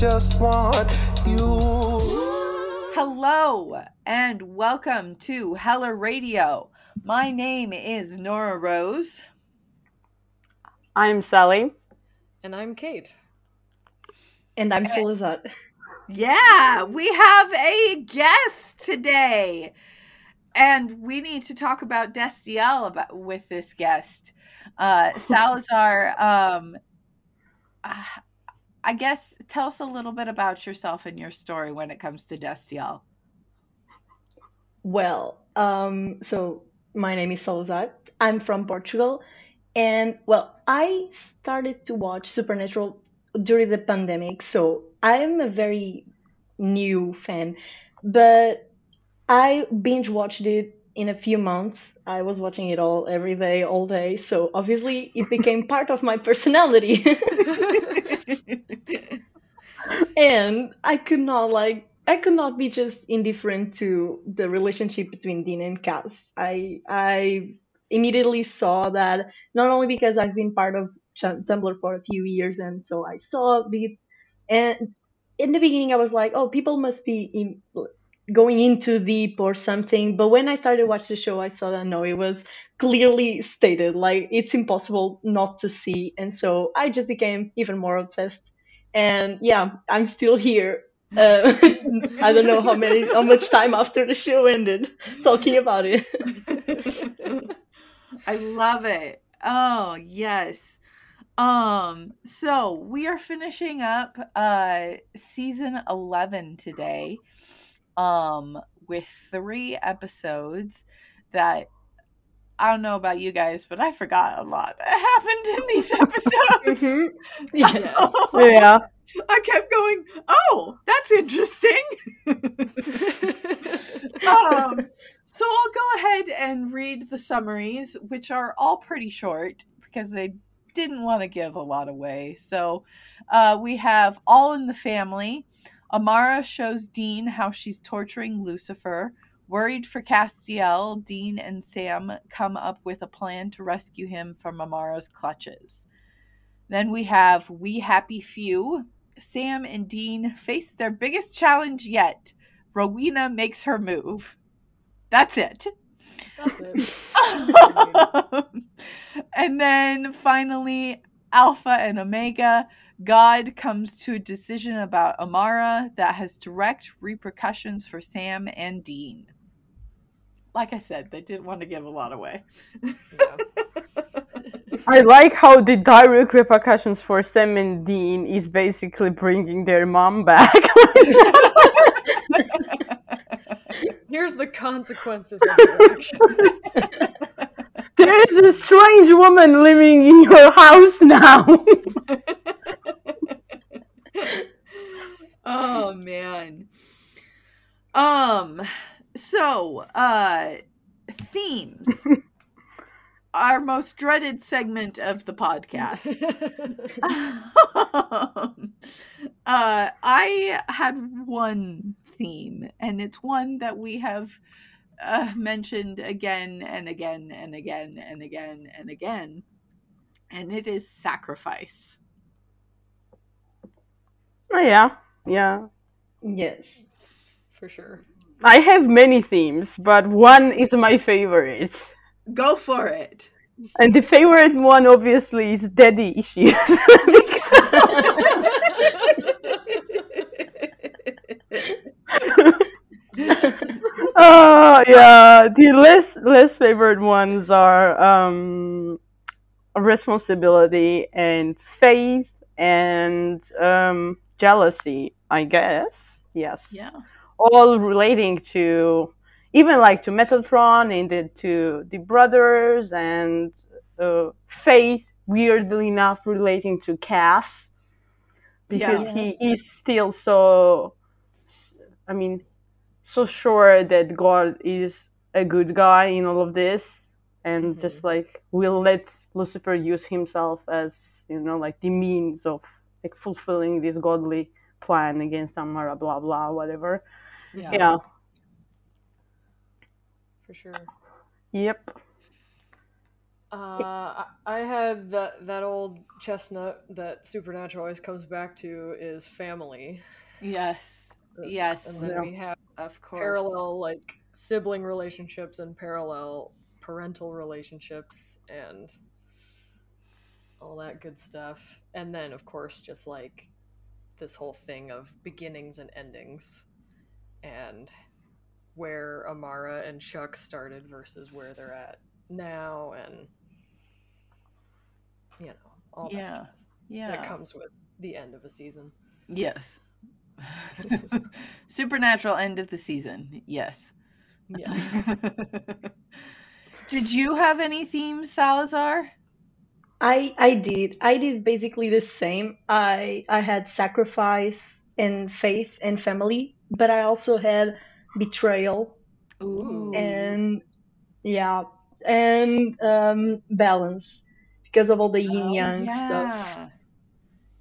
just want you. Hello and welcome to Heller Radio. My name is Nora Rose. I'm Sally. And I'm Kate. And I'm Solizat. Yeah, we have a guest today. And we need to talk about Destiel about with this guest. Uh, Salazar, um, uh, I guess tell us a little bit about yourself and your story when it comes to Destiel. Well, um, so my name is Salazar. I'm from Portugal. And well, I started to watch Supernatural during the pandemic, so I'm a very new fan. But I binge watched it in a few months. I was watching it all every day, all day. So obviously, it became part of my personality. and I could not like I could not be just indifferent to the relationship between Dean and Cass. I I immediately saw that not only because I've been part of Tumblr for a few years and so I saw it and in the beginning I was like, oh, people must be in, going into deep or something. But when I started watching the show, I saw that no, it was clearly stated like it's impossible not to see, and so I just became even more obsessed. And yeah, I'm still here. Uh, I don't know how many, how much time after the show ended, talking about it. I love it. Oh yes. Um, so we are finishing up uh season 11 today. Um with three episodes that I don't know about you guys, but I forgot a lot that happened in these episodes. mm-hmm. Yes. yeah. I kept going, oh, that's interesting. um, so I'll go ahead and read the summaries, which are all pretty short because they didn't want to give a lot away. So uh, we have All in the Family. Amara shows Dean how she's torturing Lucifer. Worried for Castiel, Dean and Sam come up with a plan to rescue him from Amara's clutches. Then we have We Happy Few. Sam and Dean face their biggest challenge yet. Rowena makes her move. That's it. That's it. and then finally, Alpha and Omega. God comes to a decision about Amara that has direct repercussions for Sam and Dean. Like I said, they didn't want to give a lot away. I like how the direct repercussions for Sam and Dean is basically bringing their mom back. Here's the consequences of your actions. there is a strange woman living in your house now. oh man. Um so uh themes. Our most dreaded segment of the podcast. um, uh I had one theme and it's one that we have uh, mentioned again and again and again and again and again and it is sacrifice. oh yeah, yeah. Yes. For sure. I have many themes, but one is my favorite. Go for it. And the favorite one obviously is daddy issues. oh yeah, the less less favorite ones are um, responsibility and faith and um, jealousy. I guess yes. yeah. all relating to even like to Metatron and the, to the brothers and uh, Faith. Weirdly enough, relating to Cass because Yeah. he is still so. I mean, so sure that God is a good guy in all of this, and just like will let Lucifer use himself as you know like the means of like fulfilling this godly plan against Amara, blah blah whatever. Yeah. for sure. Yep. Uh, I, I had that that old chestnut that Supernatural always comes back to is family. Yes. That's- Yes. and then Yeah. we have Of course. parallel like sibling relationships and parallel parental relationships and all that good stuff. And then of course just like this whole thing of beginnings and endings and where Amara and Chuck started versus where they're at now and you know, all that Yeah. jazz Yeah. that comes with the end of a season. Yes. Supernatural end of the season. Yes. Yeah. Did you have any themes, Salazar? I I did. I did basically the same. I I had sacrifice and faith and family, but I also had betrayal Ooh. and yeah, and um, balance because of all the yin Oh, yang yeah. stuff.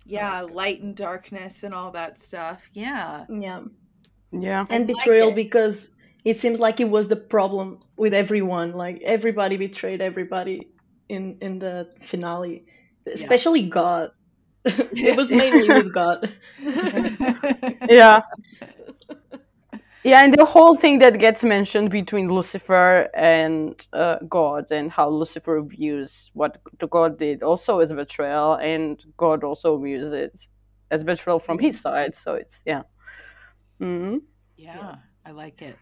Yeah, light and darkness and all that stuff. Yeah. Yeah, Yeah. and like betrayal it. because it seems like it was the problem with everyone. Like everybody betrayed everybody in in the finale, especially God. it was mainly with God. Yeah. Yeah, and the whole thing that gets mentioned between Lucifer and uh, God, and how Lucifer views what God did, also as betrayal, and God also views it as betrayal from his side. So it's yeah. hmm Yeah, I like it.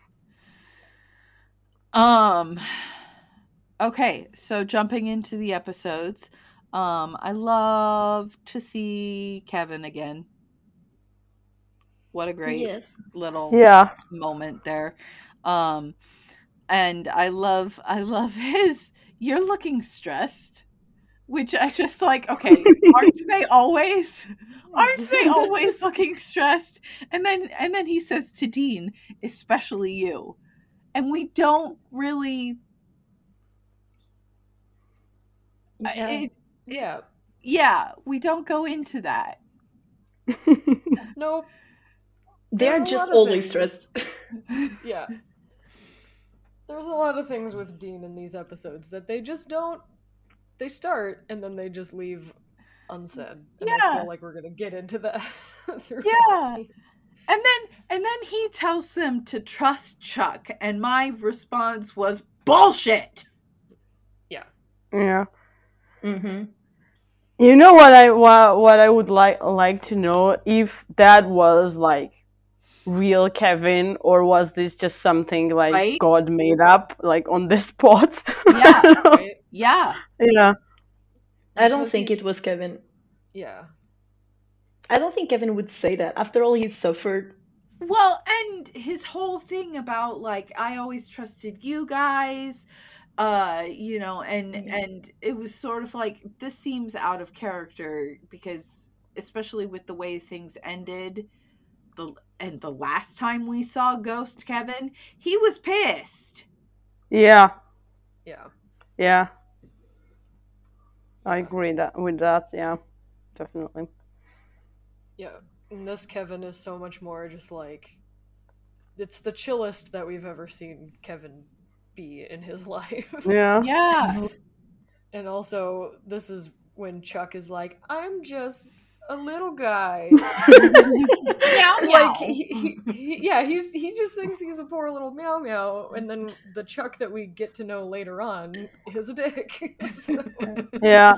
Um okay, so jumping into the episodes. Um I love to see Kevin again. What a great Yes. little Yeah. moment there. Um and I love I love his you're looking stressed, which I just like okay, aren't they always? Aren't they always looking stressed? And then and then he says to Dean, especially you. And we don't really Yeah. it, yeah. yeah, we don't go into that. Nope. They're just lot always stressed. Yeah. There's a lot of things with Dean in these episodes that they just don't. They start and then they just leave unsaid. And I Yeah. feel like we're gonna get into that. throughout Yeah. the- And then and then he tells them to trust Chuck and my response was bullshit. Yeah. Yeah. Mm hmm You know what I what, what I would like like to know if that was like real Kevin or was this just something like Right? God made up like on the spot? Yeah. Right? Yeah. yeah. I don't Because think he's- it was Kevin. Yeah. I don't think Kevin would say that. After all, he suffered. Well, and his whole thing about like I always trusted you guys, uh, you know, and Mhm. and it was sort of like this seems out of character because especially with the way things ended, the and the last time we saw Ghost Kevin, he was pissed. Yeah. Yeah. Yeah. I agree that with that, yeah. Definitely. Yeah. And this Kevin is so much more just like it's the chillest that we've ever seen Kevin be in his life. Yeah. Yeah. And also this is when Chuck is like, I'm just a little guy. meow, meow. like he, he, he- yeah he's he just thinks he's a poor little meow meow and then the chuck that we get to know later on is a dick So- Yeah.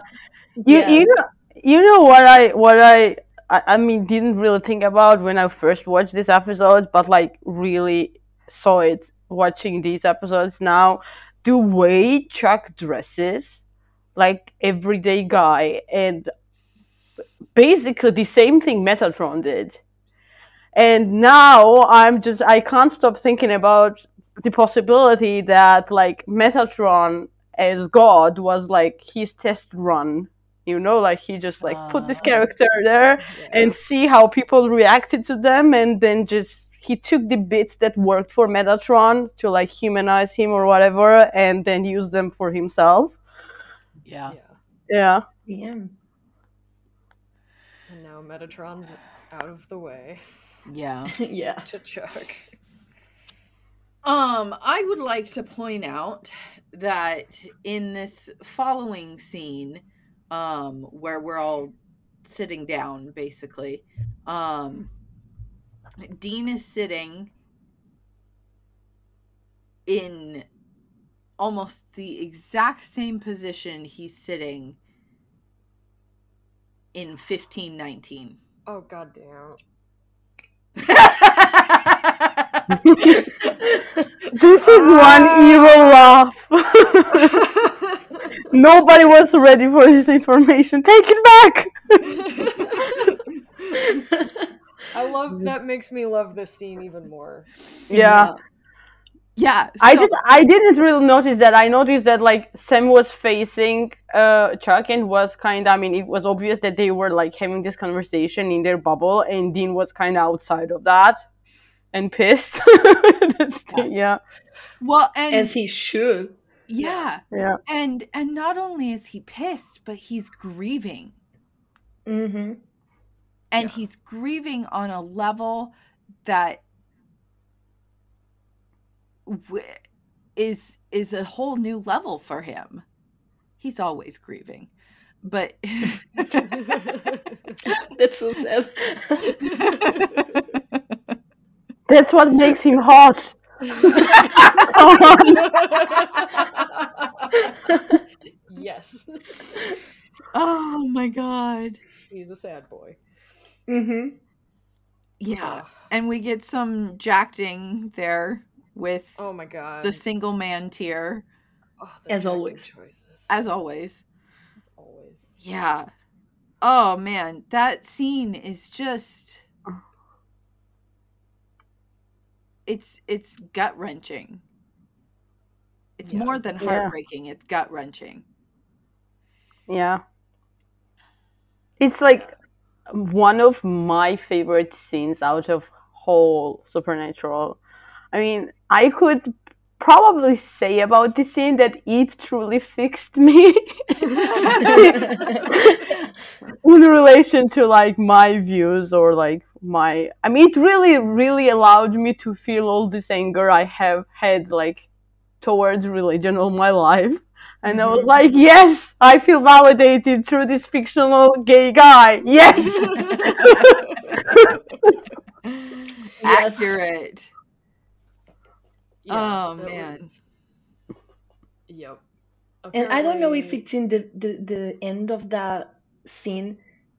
You Yeah. you know you know what I what I I, I mean didn't really think about when I first watched this episode, but like really saw it watching these episodes now. The way Chuck dresses like everyday guy and basically the same thing Metatron did. And now I'm just I can't stop thinking about the possibility that like Metatron as God was like his test run. You know, like he just like put this Ah. character there and see how people reacted to them and then just he took the bits that worked for Metatron to like humanize him or whatever and then use them for himself. yeah. yeah Yeah. Yeah. and now metatron's out of the way Yeah. yeah. to chuck Um, I would like to point out that in this following scene, um, where we're all sitting down, basically, um, Dean is sitting in almost the exact same position he's sitting in 1519. Oh god damn. This is one ah. evil laugh. Nobody was ready for this information. Take it back. I love that makes me love this scene even more. yeah. yeah, I so- just I didn't really notice that. I noticed that like Sam was facing uh Chuck and was kind of I mean it was obvious that they were like having this conversation in their bubble and Dean was kind of outside of that and pissed. That's the- yeah. well, and As he should. yeah, Yeah. and and not only is he pissed, but he's grieving. Mm-hmm. and Yeah. he's grieving on a level that w- is is a whole new level for him he's always grieving but That's so sad. That's what makes him hot. yes. oh my god He's a sad boy. mm-hmm. yeah Ugh. and we get some jacting there with Oh my god. the single man tear Oh, As always. Choices. as always As always. yeah oh man that scene is just it's it's gut wrenching it's Yeah. more than Yeah. heartbreaking it's gut wrenching Yeah. It's like one of my favorite scenes out of whole Supernatural. I mean, I could probably say about this scene that it truly fixed me. In relation to like my views or like my I mean it really really allowed me to feel all this anger I have had like towards religion all my life. And I was mm-hmm. like yes I feel validated through this fictional gay guy. Yes. Accurate Yeah, Oh, man. was- Yep. And I don't know if it's in the, the, the end of that scene,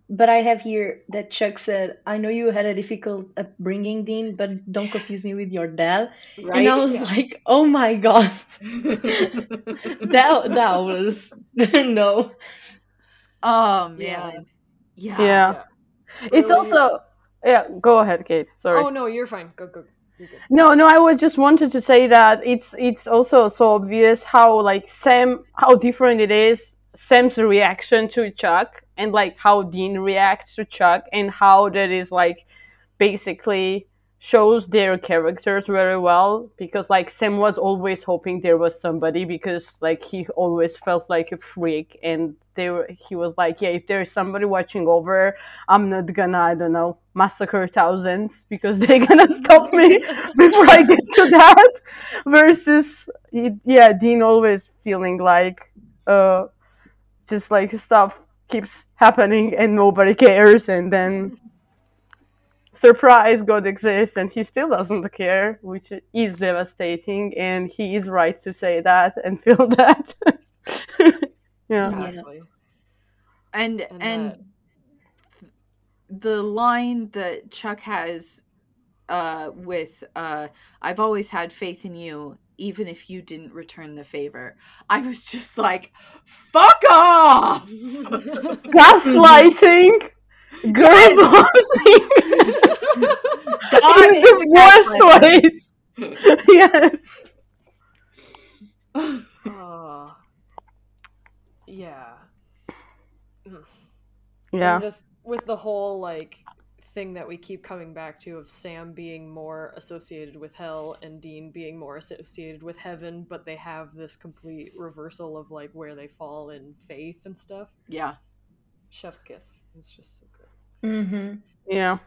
but I have here that Chuck said, I know you had a difficult upbringing, Dean, but don't confuse me with your dad. right And I was Yeah. like, oh my God. that, that was, no. oh Yeah. man yeah yeah it's Really- also yeah go ahead Kate sorry Oh no, you're fine. Go go. No, no, I was just wanted to say that it's it's also so obvious how like Sam how different it is Sam's reaction to Chuck and like how Dean reacts to Chuck and how that is like basically shows their characters very well because like Sam was always hoping there was somebody because like he always felt like a freak and they were he was like yeah if there's somebody watching over I'm not gonna I don't know massacre thousands because they're gonna stop me before I get to that. Versus yeah Dean always feeling like uh just like stuff keeps happening and nobody cares and then surprise god exists and he still doesn't care which is devastating and he is right to say that and feel that yeah Exactly. and And and that- the line that Chuck has uh with uh I've always had faith in you even if you didn't return the favor. I was just like fuck off. gaslighting girl bossing God in is the worst ways yes Oh. yeah. yeah And just with the whole like thing that we keep coming back to of Sam being more associated with hell and Dean being more associated with heaven, but they have this complete reversal of like where they fall in faith and stuff. Yeah. Chef's kiss. It's just so good. Mm-hmm. yeah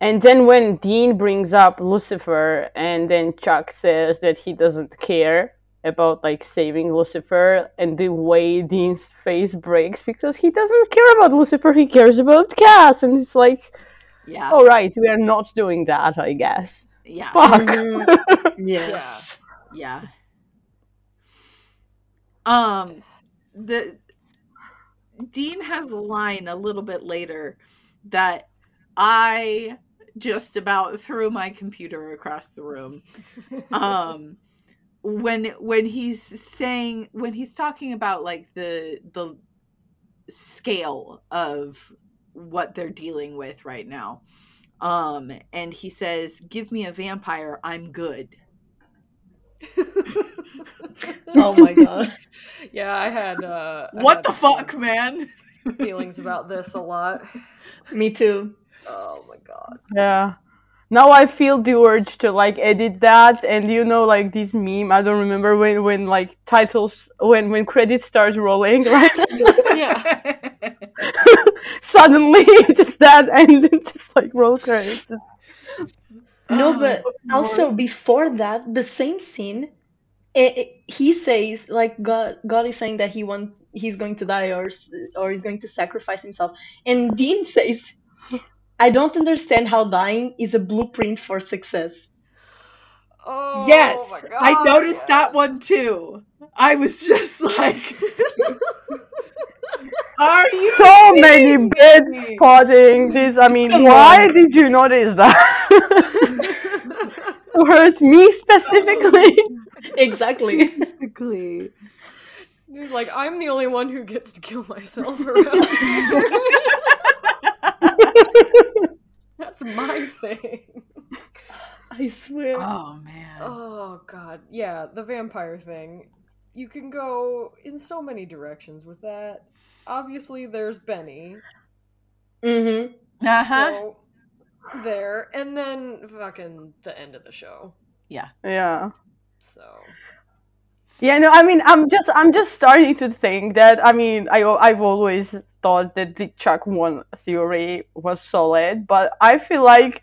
And then when Dean brings up Lucifer, and then Chuck says that he doesn't care about like saving Lucifer, and the way Dean's face breaks because he doesn't care about Lucifer, he cares about Cass, and it's like, Yeah. all right, we are not doing that, I guess. Yeah. Fuck. Mhm. yes. Yeah. Um the Dean has a line a little bit later that I just about threw my computer across the room. Um when when he's saying when he's talking about like the the scale of what they're dealing with right now. Um and he says, "Give me a vampire, I'm good." Oh my god. yeah, I had. Uh, I What had the fuck, man? Feelings about this a lot. Me too. Oh my god. Yeah. Now I feel the urge to like edit that, and you know, like this meme. I don't remember when, when like titles, when when credits start rolling, like Yeah. suddenly just that, and then just like roll credits. It's, No, Oh, but also before that, the same scene, eh, eh, he says like God, God is saying that he want he's going to die or s- or he's going to sacrifice himself, and Dean says, "I don't understand how dying is a blueprint for success." Oh yes, my I noticed yeah. that one too. I was just like, "Are you so many me? bits spotting this. I mean, Come why on. did you notice that? to hurt me specifically. Exactly. Basically, He's like, I'm the only one who gets to kill myself around here. That's my thing. I swear. oh man, Oh god, yeah, the vampire thing. You can go in so many directions with that. Obviously, there's Benny. Mm-hmm. uh huh, So there, and then fucking the end of the show. yeah. Yeah. So Yeah, no, I mean, I'm just, I'm just starting to think that. I mean, I, I've always thought that the Chuck one theory was solid, but I feel like,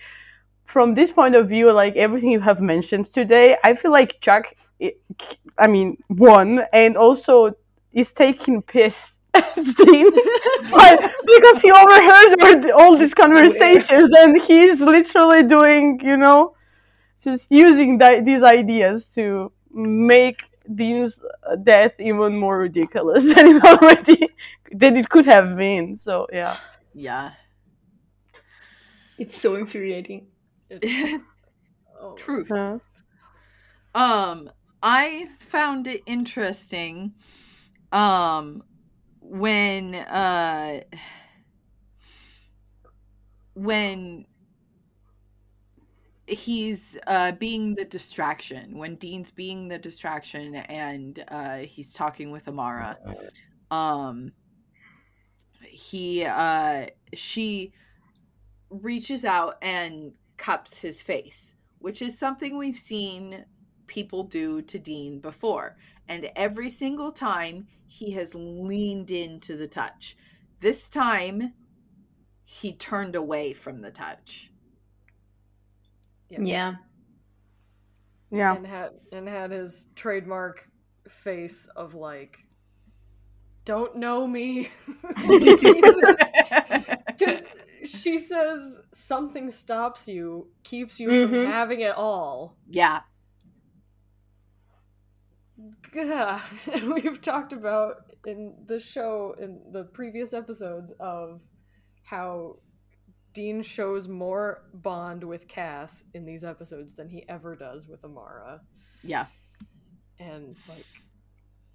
from this point of view, like everything you have mentioned today, I feel like Chuck, i- I mean, won, and also is taking piss. At Dean. Because he overheard all- all these conversations, and he's literally doing, you know, just using that, these ideas to make Dean's death even more ridiculous than it already than it could have been. So yeah, yeah. It's so infuriating. oh, Truth. Uh, Um, I found it interesting. Um, when uh, when he's uh being the distraction when dean's being the distraction and uh he's talking with amara um he uh she reaches out and cups his face which is something we've seen people do to dean before and every single time he has leaned into the touch this time he turned away from the touch Yeah. Yeah. yeah, and had and had his trademark face of like, don't know me. 'Cause she says something stops you, keeps you from Mhm. having it all. yeah Gah. And we've talked about in the show in the previous episodes of how Dean shows more bond with Cass in these episodes than he ever does with Amara. yeah And it's like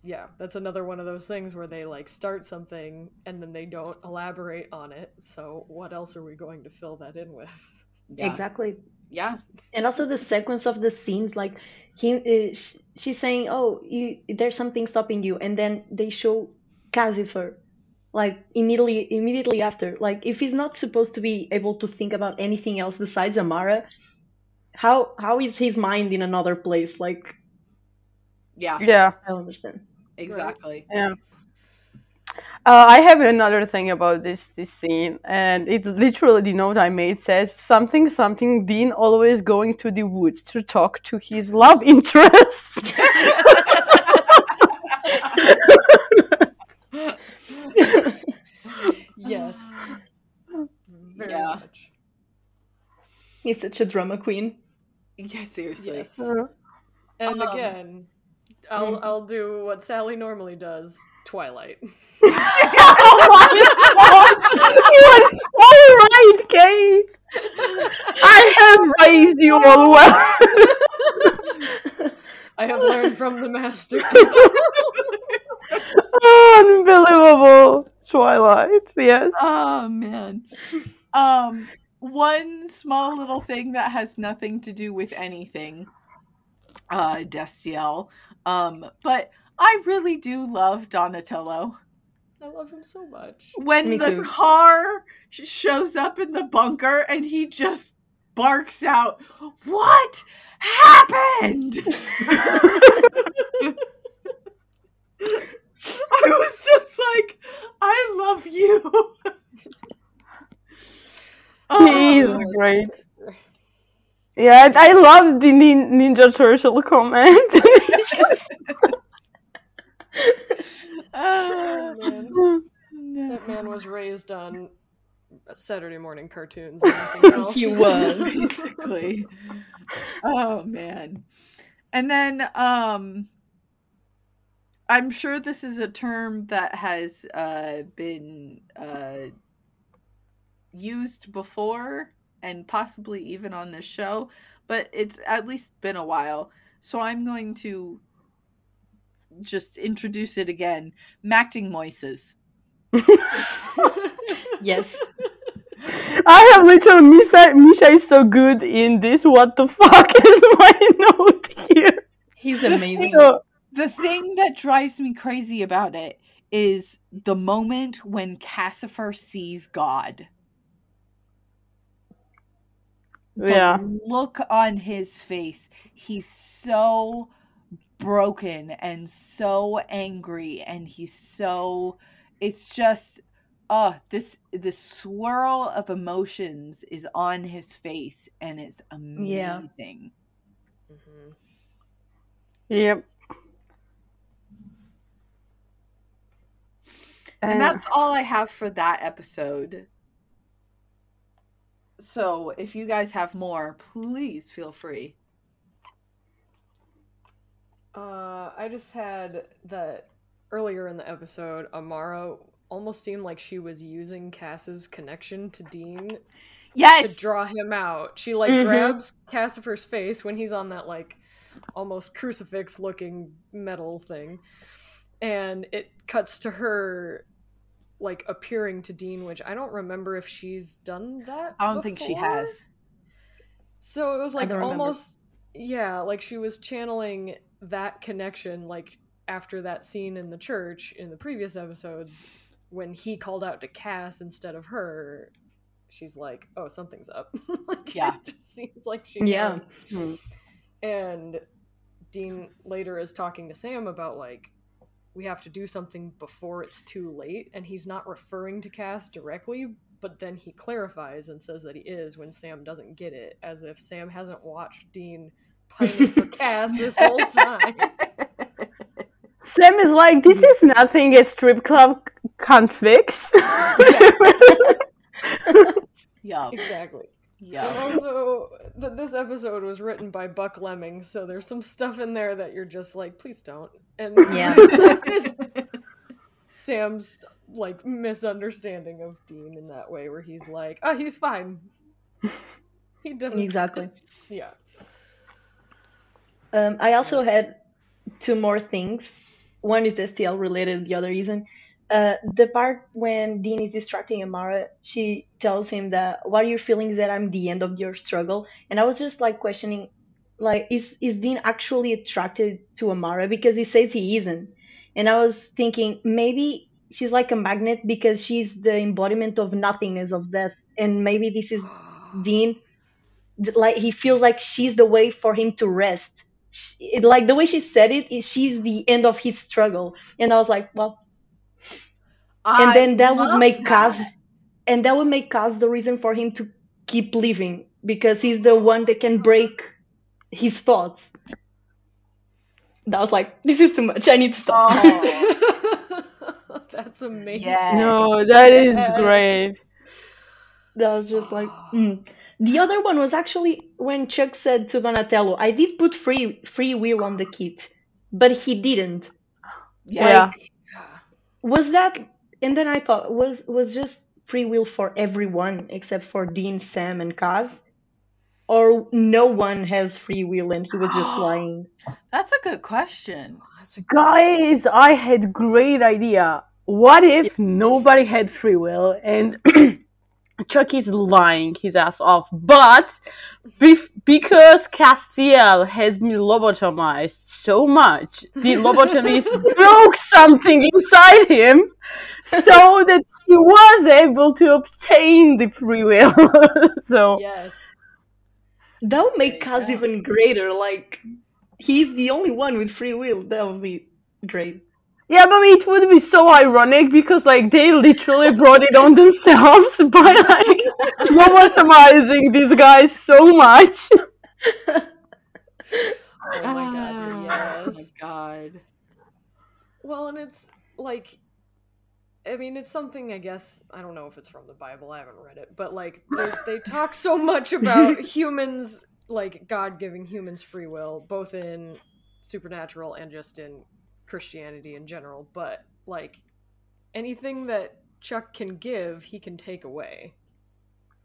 yeah, that's another one of those things where they like start something and then they don't elaborate on it. So what else are we going to fill that in with? yeah Exactly. yeah and also the sequence of the scenes like he uh, she's saying oh you there's something stopping you. And then they show Casifer like immediately immediately after. Like if he's not supposed to be able to think about anything else besides Amara how how is his mind in another place? Like yeah. Yeah, I understand. Exactly. Yeah. Uh, I have another thing about this this scene, and it literally the note I made says something something. Dean always going to the woods to talk to his love interest. yes. Very Yeah. much. He's such a drama queen. Yeah, seriously. Yes. Uh, And Um, again, I'll mhm. I'll do what Sally normally does. Twilight. oh! You are so right, Kate. I have raised you all well. I have learned from the master. Unbelievable. Twilight, yes. Oh man. Um one small little thing that has nothing to do with anything. Uh Destiel. Um but I really do love Donatello. I love him so much. When Me the too. car shows up in the bunker and he just barks out, "What happened?" I was just like, "I love you." He is Oh, great. Yeah, I, I love the nin- Ninja Turtle comment. oh, Man, that man was raised on Saturday morning cartoons and else. He was. basically. Oh man. And then um I'm sure this is a term that has uh been uh used before and possibly even on this show, but it's at least been a while. So I'm going to just introduce it again. Macting moises. yes. I have literally Misha. Misha is so good in this. What the fuck is my note here? He's amazing. So, the thing that drives me crazy about it is the moment when Cassifer sees God. The yeah, look on his face. He's so broken and so angry and he's so it's just uh this this swirl of emotions is on his face and it's Yeah. amazing. Mhm. yep. And that's all I have for that episode. So if you guys have more, please feel free. Uh, I just had that earlier in the episode, Amara almost seemed like she was using Cass's connection to Dean Yes. to draw him out. She like Mhm. grabs Cassifer's face when he's on that like almost crucifix looking metal thing. And it cuts to her like appearing to Dean, which I don't remember if she's done that. I don't think she has. So it was like don't remember. almost yeah, like she was channeling that connection like after that scene in the church in the previous episodes when he called out to Cass instead of her. She's like, "Oh, something's up." like, Yeah. it just seems like she Yeah. knows. Hmm. And Dean later is talking to Sam about like we have to do something before it's too late, and he's not referring to Cass directly, but then he clarifies and says that he is when Sam doesn't get it, as if Sam hasn't watched Dean pining for Cass this whole time. Sam is like, this is nothing a strip club can't fix. Yeah, Exactly. And also, th- this episode was written by Buckleming, so there's some stuff in there that you're just like, please don't. And Yeah. just Sam's like misunderstanding of Dean in that way, where he's like, oh, he's fine. He doesn't. Exactly. Yeah. Um, I also had two more things. One is Destiel related, the other isn't. Uh, the part when Dean is distracting Amara, she tells him that what you're your feelings that I'm the end of your struggle, and I was just like questioning, like, is is Dean actually attracted to Amara because he says he isn't, and I was thinking maybe she's like a magnet because she's the embodiment of nothingness of death, and maybe this is Dean, like he feels like she's the way for him to rest. Sh- It, like the way she said it, she's the end of his struggle. And I was like, well, and then that would love make Cass, and that would make Cass the reason for him to keep living because he's the one that can break his thoughts. That was like, this is too much. I need to stop. Oh. That's amazing. Yes. No, that is Yes. great. That was just like, mm. The other one was actually when Chuck said to Donatello, "I did put free free will on the kit, but he didn't." Yeah. Was that? And then I thought, was was just free will for everyone except for Dean, Sam, and Cass, or no one has free will and he was just lying? That's a good question. That's a Guys, I had great idea. What if nobody had free will and Chucky's lying his ass off, but bef- because Castiel has been lobotomized so much, the lobotomist broke something inside him so that he was able to obtain the free will. so yes. That would make Cass even greater. Like he's the only one with free will. That would be great. Yeah, but it would be so ironic because like they literally brought it on themselves by like lobotomizing these guys so much. Oh my god. Oh Yes. Oh my god. Well, and it's like, I mean, it's something I guess I don't know if it's from the Bible. I haven't read it, but like they, they talk so much about humans, like God giving humans free will, both in supernatural and just in Christianity in general. But like anything that Chuck can give, he can take away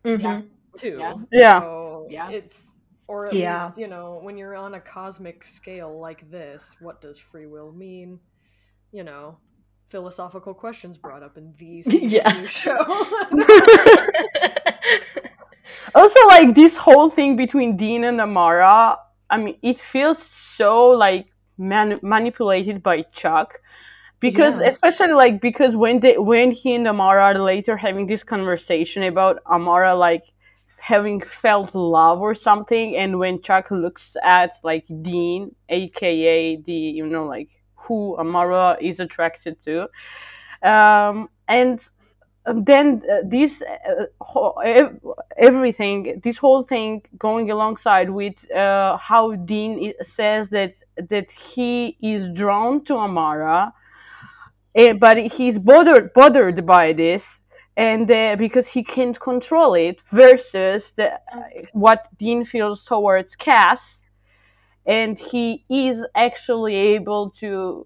Mhm. too. Yeah. Yeah. So Yeah. it's or at Yeah. least you know when you're on a cosmic scale like this, what does free will mean? You know, philosophical questions brought up in these Yeah. Show. Also, like this whole thing between Dean and Amara, I mean, it feels so like man- manipulated by Chuck. Because Yeah. especially like because when they when he and Amara are later having this conversation about Amara like having felt love or something, and when Chuck looks at like Dean, aka the you know like who Amara is attracted to, um, and then uh, this uh, ho- everything this whole thing going alongside with uh, how dean says that that he is drawn to amara eh, but he's bothered bothered by this and uh, because he can't control it versus the, uh, what dean feels towards cass and he is actually able to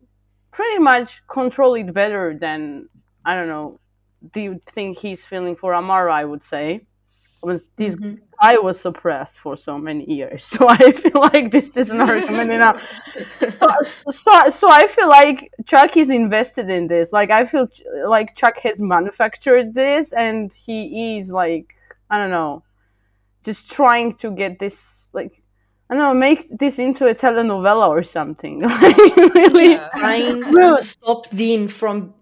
pretty much control it better than i don't know the thing he's feeling for Amara, I would say. Mhm. I was suppressed for so many years, so I feel like this is an argument enough. So, so, so I feel like Chuck is invested in this. Like I feel ch- like Chuck has manufactured this, and he is like I don't know, just trying to get this like I don't know, make this into a telenovela or something. Like really, Yeah. trying to stop Dean from,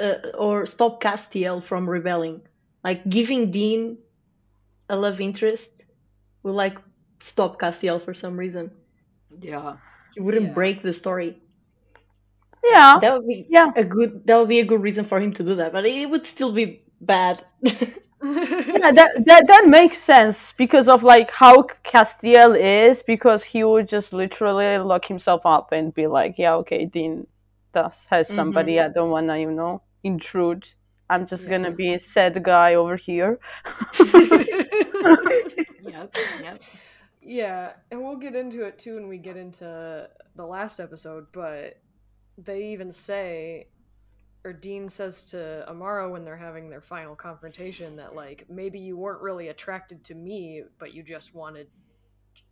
uh, or stop Castiel from rebelling. Like giving Dean a love interest will like stop Castiel for some reason. Yeah. He wouldn't Yeah. break the story. yeah. That would be Yeah. a good. That would be a good reason for him to do that, but it would still be bad. yeah, that, that that makes sense because of like how Castiel is because he would just literally lock himself up and be like, yeah, okay, Dean does has mm-hmm. somebody I don't wanna, you know, intrude. I'm just gonna be a sad guy over here. Yep. Yep. Yeah, and we'll get into it too when we get into the last episode, but they even say or Dean says to Amara when they're having their final confrontation that like maybe you weren't really attracted to me, but you just wanted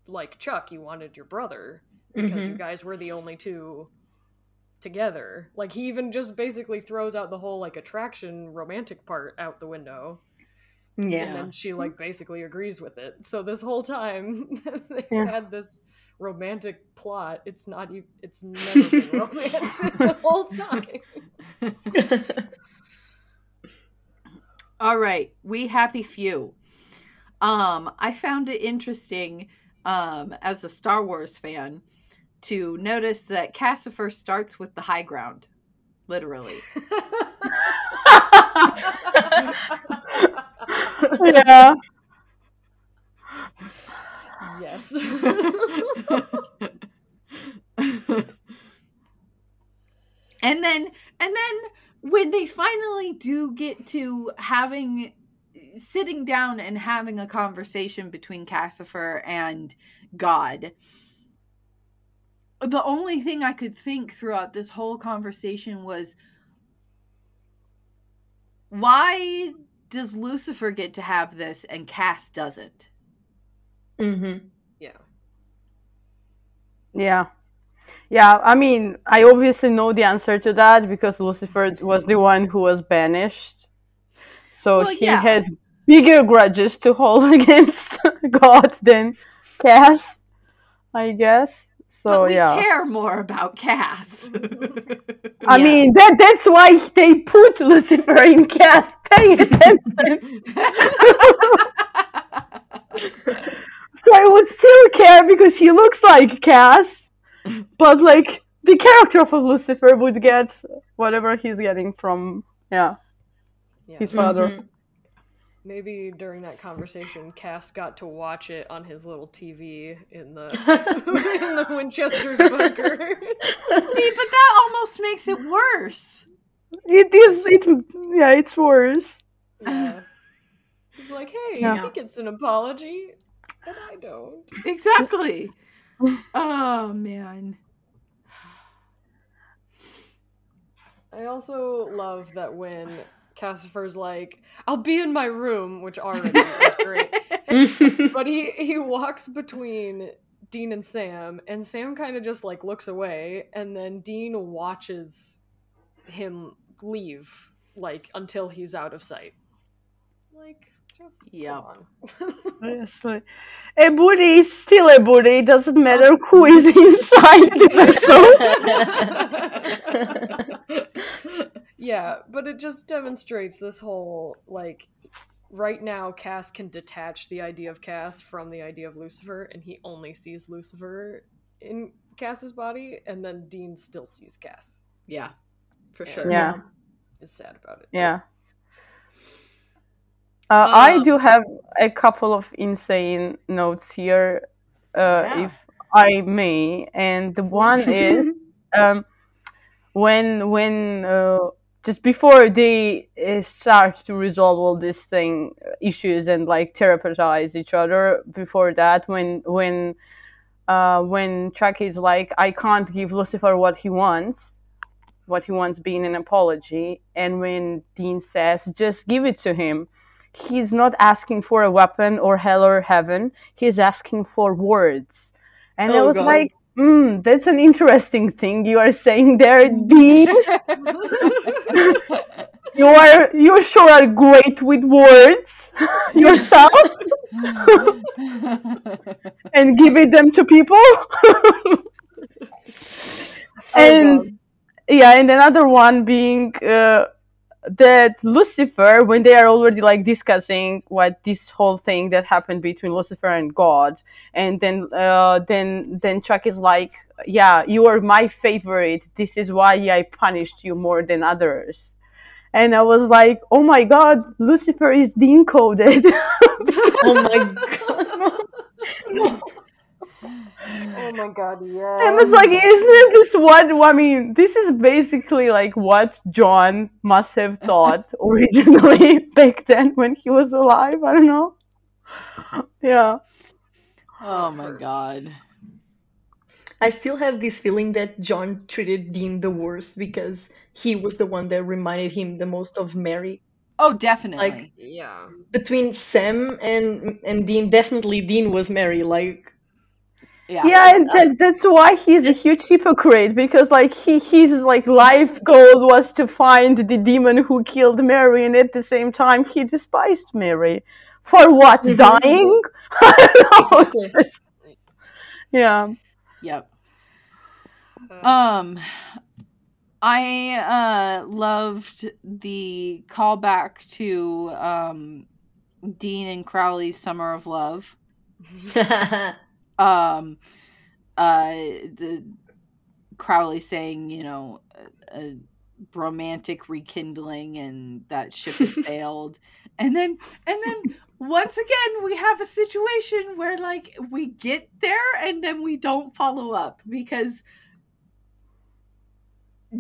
like Chuck, you wanted your brother because you Mhm. guys were the only two together. Like he even just basically throws out the whole like attraction romantic part out the window yeah. and then she like basically agrees with it. So this whole time they've Yeah. had this romantic plot. It's not even. It's never been romantic the whole time. All right, we happy few. Um, I found it interesting um, as a Star Wars fan to notice that Cassifer starts with the high ground, literally. yeah. yes. and then and then when they finally do get to having sitting down and having a conversation between Cassifer and God the only thing I could think throughout this whole conversation was why does Lucifer get to have this and Cass doesn't? Mm-hmm. yeah. Yeah. Yeah, I mean, I obviously know the answer to that because Lucifer was the one who was banished. So Well, he yeah. has bigger grudges to hold against God than Cass, I guess. So but we yeah. care more about Cass. I Yeah. mean that that's why they put Lucifer in Cass. Pay attention. So I would still care because he looks like Cass, but like the character of Lucifer would get whatever he's getting from yeah Yeah. his father. Mhm. Maybe during that conversation, Cass got to watch it on his little TV in the in the Winchester's bunker. See, but that almost makes it worse. It is it yeah it's worse. yeah. He's like, hey, Yeah. he gets an apology, and I don't. Exactly. oh man. I also love that when Cassifer's like, I'll be in my room, which already is great. But he he walks between Dean and Sam, and Sam kind of just like looks away, and then Dean watches him leave, like until he's out of sight. Like, just Yeah. come Yes, like, a booty is still a booty. It doesn't matter who is inside the vessel. on. yeah, but it just demonstrates this whole like. Right now, Cass can detach the idea of Cass from the idea of Lucifer, and he only sees Lucifer in Cass's body, and then Dean still sees Cass. Yeah, for Yeah. sure. Yeah. Is sad about it. Yeah. Uh, I Um, do have a couple of insane notes here, uh, Yeah. if I may, and the one is um, when when uh, just before they uh, start to resolve all these thing issues and like therapeutize each other. Before that, when when uh, when Chuck is like, I can't give Lucifer what he wants, what he wants being an apology, and when Dean says, just give it to him. He's not asking for a weapon or hell or heaven. He's asking for words. And Oh, was God. like, mm, that's an interesting thing you are saying there, Dean. you are you sure are great with words yourself and giving them to people. and yeah, and another one being uh, that Lucifer, when they are already like discussing what this whole thing that happened between Lucifer and God, and then uh, then then Chuck is like, "Yeah, you are my favorite. This is why I punished you more than others." And I was like, "Oh my God, Lucifer is decoded." oh my god. Oh my god, yeah. And it's like, isn't this what? I mean, this is basically like what John must have thought originally back then when he was alive. I don't know. Yeah. oh my god. I still have this feeling that John treated Dean the worst because he was the one that reminded him the most of Mary. Oh, definitely. Like- yeah. Between Sam and and Dean, definitely Dean was Mary. Like, yeah. Yeah, and that, that's why he's a huge hypocrite because like he his like life goal was to find the demon who killed Mary, and at the same time he despised Mary for what Mhm. dying. I don't know. Exactly. Yeah. Yep. Uh, Um I uh loved the callback to um Dean and Crowley's Summer of Love. Um uh the Crowley saying, you know, uh, romantic rekindling and that ship has sailed and then and then once again we have a situation where like we get there and then we don't follow up because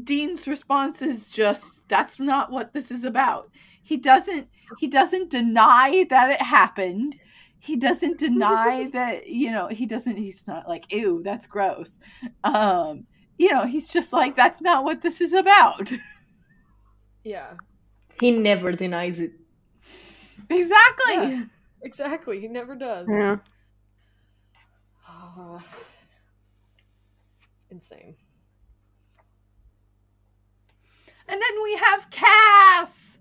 Dean's response is just that's not what this is about. He doesn't he doesn't deny that it happened. He doesn't deny that, you know, he doesn't he's not like, ew, that's gross. Um, you know, he's just like, that's not what this is about. Yeah, He never denies it. exactly. Yeah. exactly. He never does. Yeah. Insane. And then we have Cass.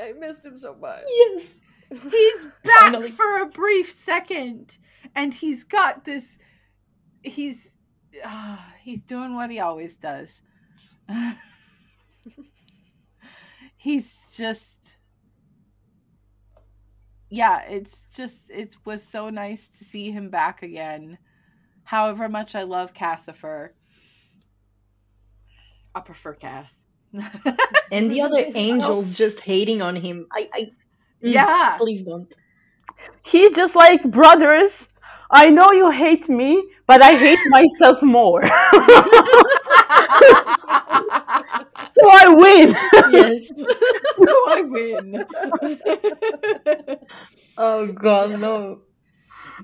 I missed him so much. Yes. He's back Finally. for a brief second, and he's got this. He's uh, he's doing what he always does. he's just yeah it's just it was so nice to see him back again however much i love cassifer i prefer cass And the other angels just hating on him. I, I yeah please don't. He's just like brothers. I know you hate me, but I hate myself more. so I win. Yes. so i win Oh god, no.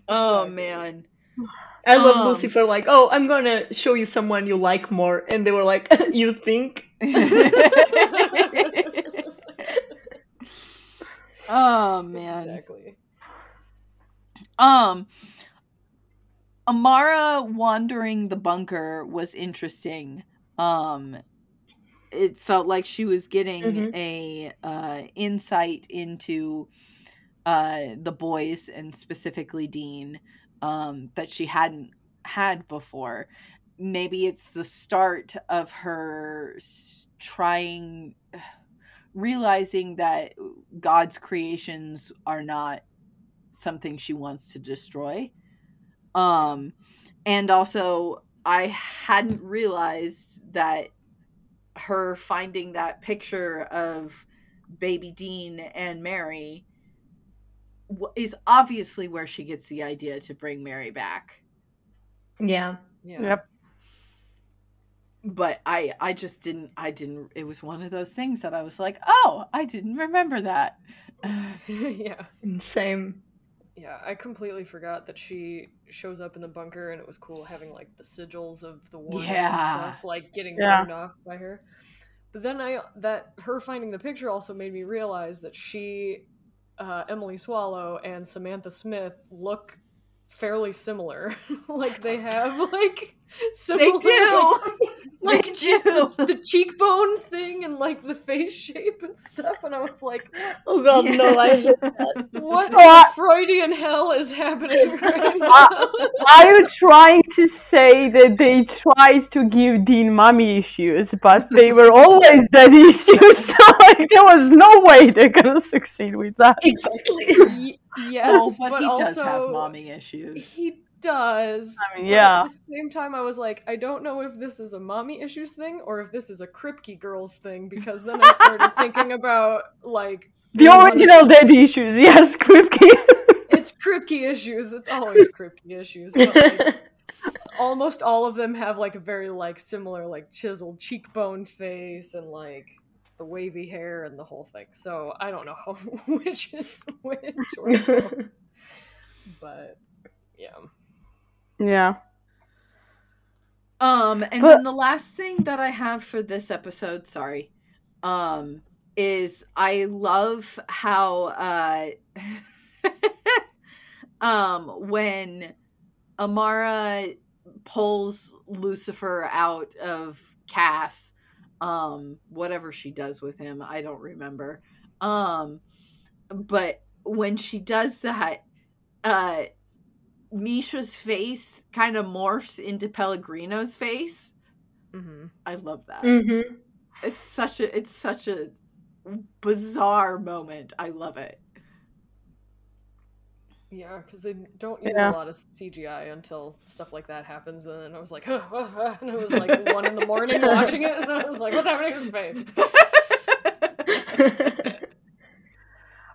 oh man I love Um. Lucifer like, oh, I'm gonna show you someone you like more. And they were like, you think? Oh man Exactly. Um Amara wandering the bunker was interesting. Um it felt like she was getting Mhm. a uh insight into uh the boys and specifically Dean um that she hadn't had before. Maybe it's the start of her trying realizing that God's creations are not something she wants to destroy. Um and also I hadn't realized that her finding that picture of baby Dean and Mary is obviously where she gets the idea to bring Mary back. Yeah. Yeah. Yep. But I I just didn't I didn't it was one of those things that I was like, "Oh, I didn't remember that." yeah. Same. Yeah, I completely forgot that she shows up in the bunker and it was cool having like the sigils of the war Yeah. and stuff like getting Yeah. burned off by her. But then I that her finding the picture also made me realize that she uh, Emily Swallow and Samantha Smith look fairly similar. like they have like They similar do. like They the, the cheekbone thing and like the face shape and stuff and I was like Oh god, no, I hate that. what So I- Freudian hell is happening right now? Uh, Are you trying to say that they tried to give Dean mommy issues, but they were always daddy issues? So like, there was no way they're gonna succeed with that. Exactly. Y- yes, Oh, but, but, he also does have mommy issues. he does. I mean, yeah. At the same time, I was like, I don't know if this is a mommy issues thing or if this is a Kripke girls thing because then I started thinking about like The of- original daddy issues, yes, Kripke. It's Kripke issues. It's always Kripke issues. But like, almost all of them have like a very like similar like chiseled cheekbone face and like the wavy hair and the whole thing. So I don't know which is which or but yeah. Yeah. Um, and But- then the last thing that I have for this episode, sorry, um, is I love how uh um when Amara pulls Lucifer out of Cass, um, whatever she does with him, I don't remember. Um, but when she does that, uh Misha's face kind of morphs into Pellegrino's face. Mm-hmm. I love that. hmm It's such a it's such a bizarre moment. I love it. Yeah, because they don't use Yeah. a lot of CGI until stuff like that happens, and then I was like, huh, huh, huh, and it was like one in the morning watching it, and I was like, what's happening to his face?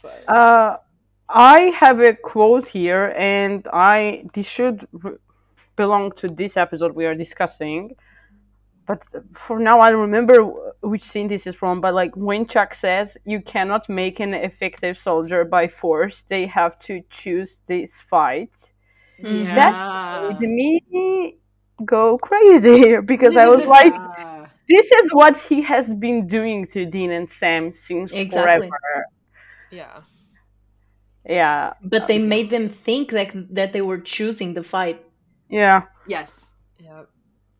But Uh, I have a quote here, and I this should belong to this episode we are discussing. But for now, I don't remember which scene this is from. But like when Chuck says, "You cannot make an effective soldier by force; they have to choose this fight." Yeah. Made me go crazy because I was like, "This is what he has been doing to Dean and Sam since Exactly. forever." yeah, Yeah, but they made them think that that they were choosing the fight. yeah. yes. yeah,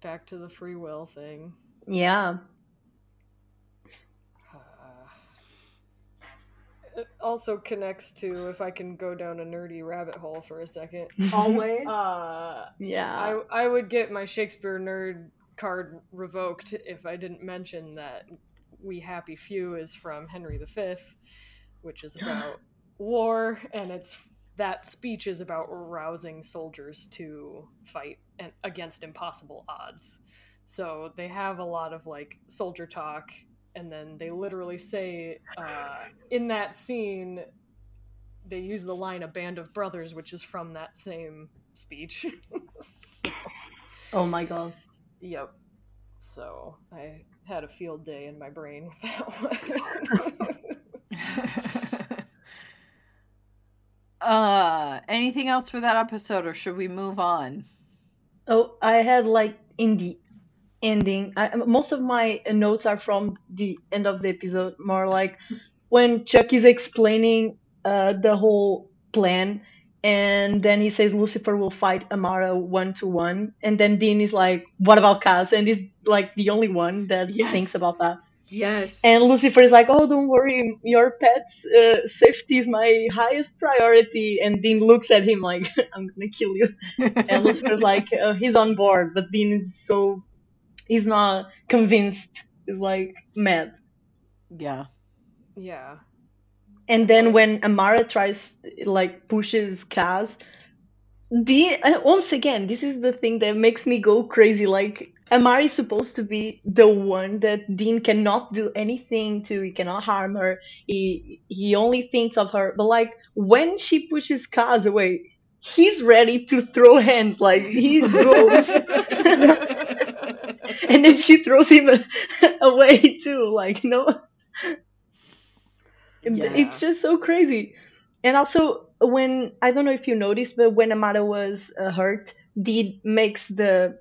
back to the free will thing. Yeah. It also connects to if I can go down a nerdy rabbit hole for a second. Always. Uh, Yeah. I I would get my Shakespeare nerd card revoked if I didn't mention that We Happy Few is from Henry V, which is about war, and it's that speech is about rousing soldiers to fight and against impossible odds. So they have a lot of like soldier talk, and then they literally say uh, in that scene they use the line "a band of brothers," which is from that same speech. so, oh my god. yep. So I had a field day in my brain with that one. uh, anything else for that episode, or should we move on? Oh, I had like in the ending. I, most of my notes are from the end of the episode, more like when Chuck is explaining uh, the whole plan, and then he says Lucifer will fight Amara one to one, and then Dean is like, "What about Cass?" And he's like the only one that Yes. thinks about that. Yes. And Lucifer is like, "Oh, don't worry, your pet's uh, safety is my highest priority." And Dean looks at him like, "I'm gonna kill you." And Lucifer's like, uh, he's on board, but Dean is so, he's not convinced. He's like mad. yeah. yeah. And then when Amara tries, like, pushes Cass, Dean, uh, once again, this is the thing that makes me go crazy. Like, Amara is supposed to be the one that Dean cannot do anything to. He cannot harm her. He he only thinks of her. But like, when she pushes Cass away, he's ready to throw hands. Like he goes, and then she throws him away too. Like no, Yeah. it's just so crazy. And also, when I don't know if you noticed, but when Amara was uh, hurt, Dean makes the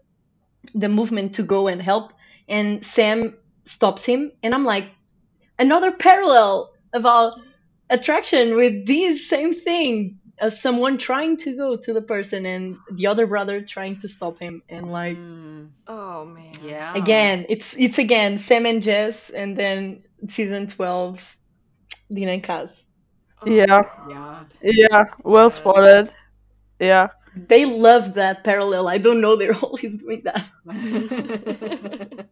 the movement to go and help, and Sam stops him, and I'm like, another parallel about attraction with this same thing of someone trying to go to the person and the other brother trying to stop him, and like Mm, Oh man. yeah. again, it's it's again Sam and Jess, and then season twelve, Dean and Cass. Oh, Yeah. Yeah. Yeah, well spotted. Yeah. They love that parallel. I don't know. They're always doing that.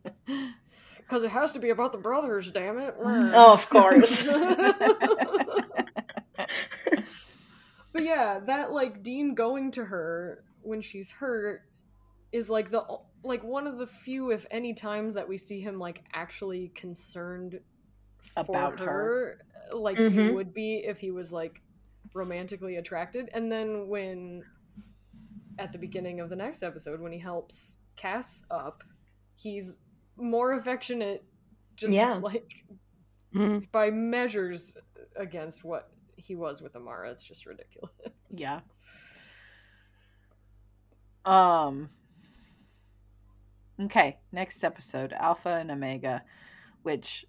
Because it has to be about the brothers, damn it. Oh, of course. but yeah, that like Dean going to her when she's hurt is like the like one of the few, if any, times that we see him like actually concerned for About her. her, like Mhm. he would be if he was like romantically attracted. And then when at the beginning of the next episode, when he helps Cass up, he's more affectionate, just Yeah. like Mhm. by measures against what he was with Amara. It's just ridiculous. Yeah. Um. Okay, next episode, Alpha and Omega, which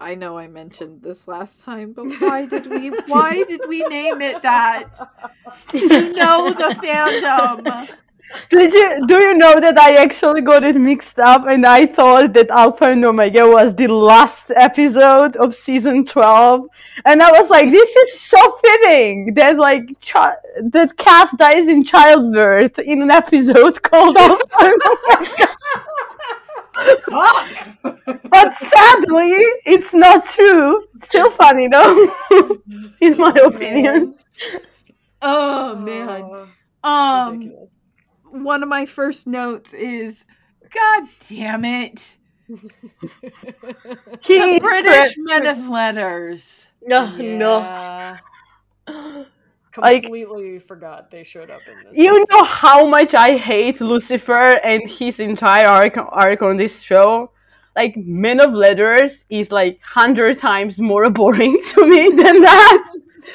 I know I mentioned this last time, but why did we why did we name it that? You know the fandom. Did you do you know that I actually got it mixed up and I thought that Alpha and Omega was the last episode of season twelve, and I was like, this is so fitting that like chi- that Cass dies in childbirth in an episode called Alpha and Omega. But sadly, it's not true. It's still funny though, in my opinion. Oh man. Oh, Um one of my first notes is God damn it. He The British pre- men of letters. No, no. Yeah, Like- completely forgot they showed up in this. You episode. know how much I hate Lucifer and his entire arc, arc on this show? Like, Men of Letters is like hundred times more boring to me than that.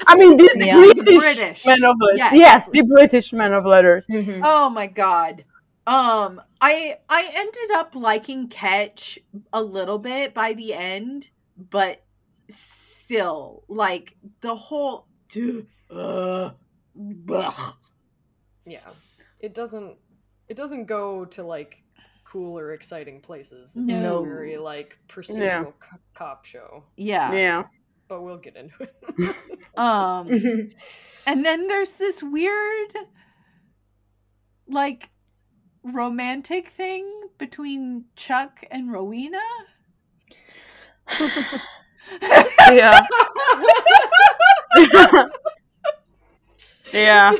I mean, the Specifically Yeah. the British, British. Men of Letters. Yes. Yes. the British Men of Letters. Mhm. Oh my god. Um I I ended up liking Ketch a little bit by the end, but still like the whole uh, ugh. Yeah, it doesn't. It doesn't go to like cool or exciting places. It's just No. a very like procedural co- cop show. Yeah. Yeah. But we'll get into it. Um and then there's this weird like romantic thing between Chuck and Rowena. Yeah. Yeah.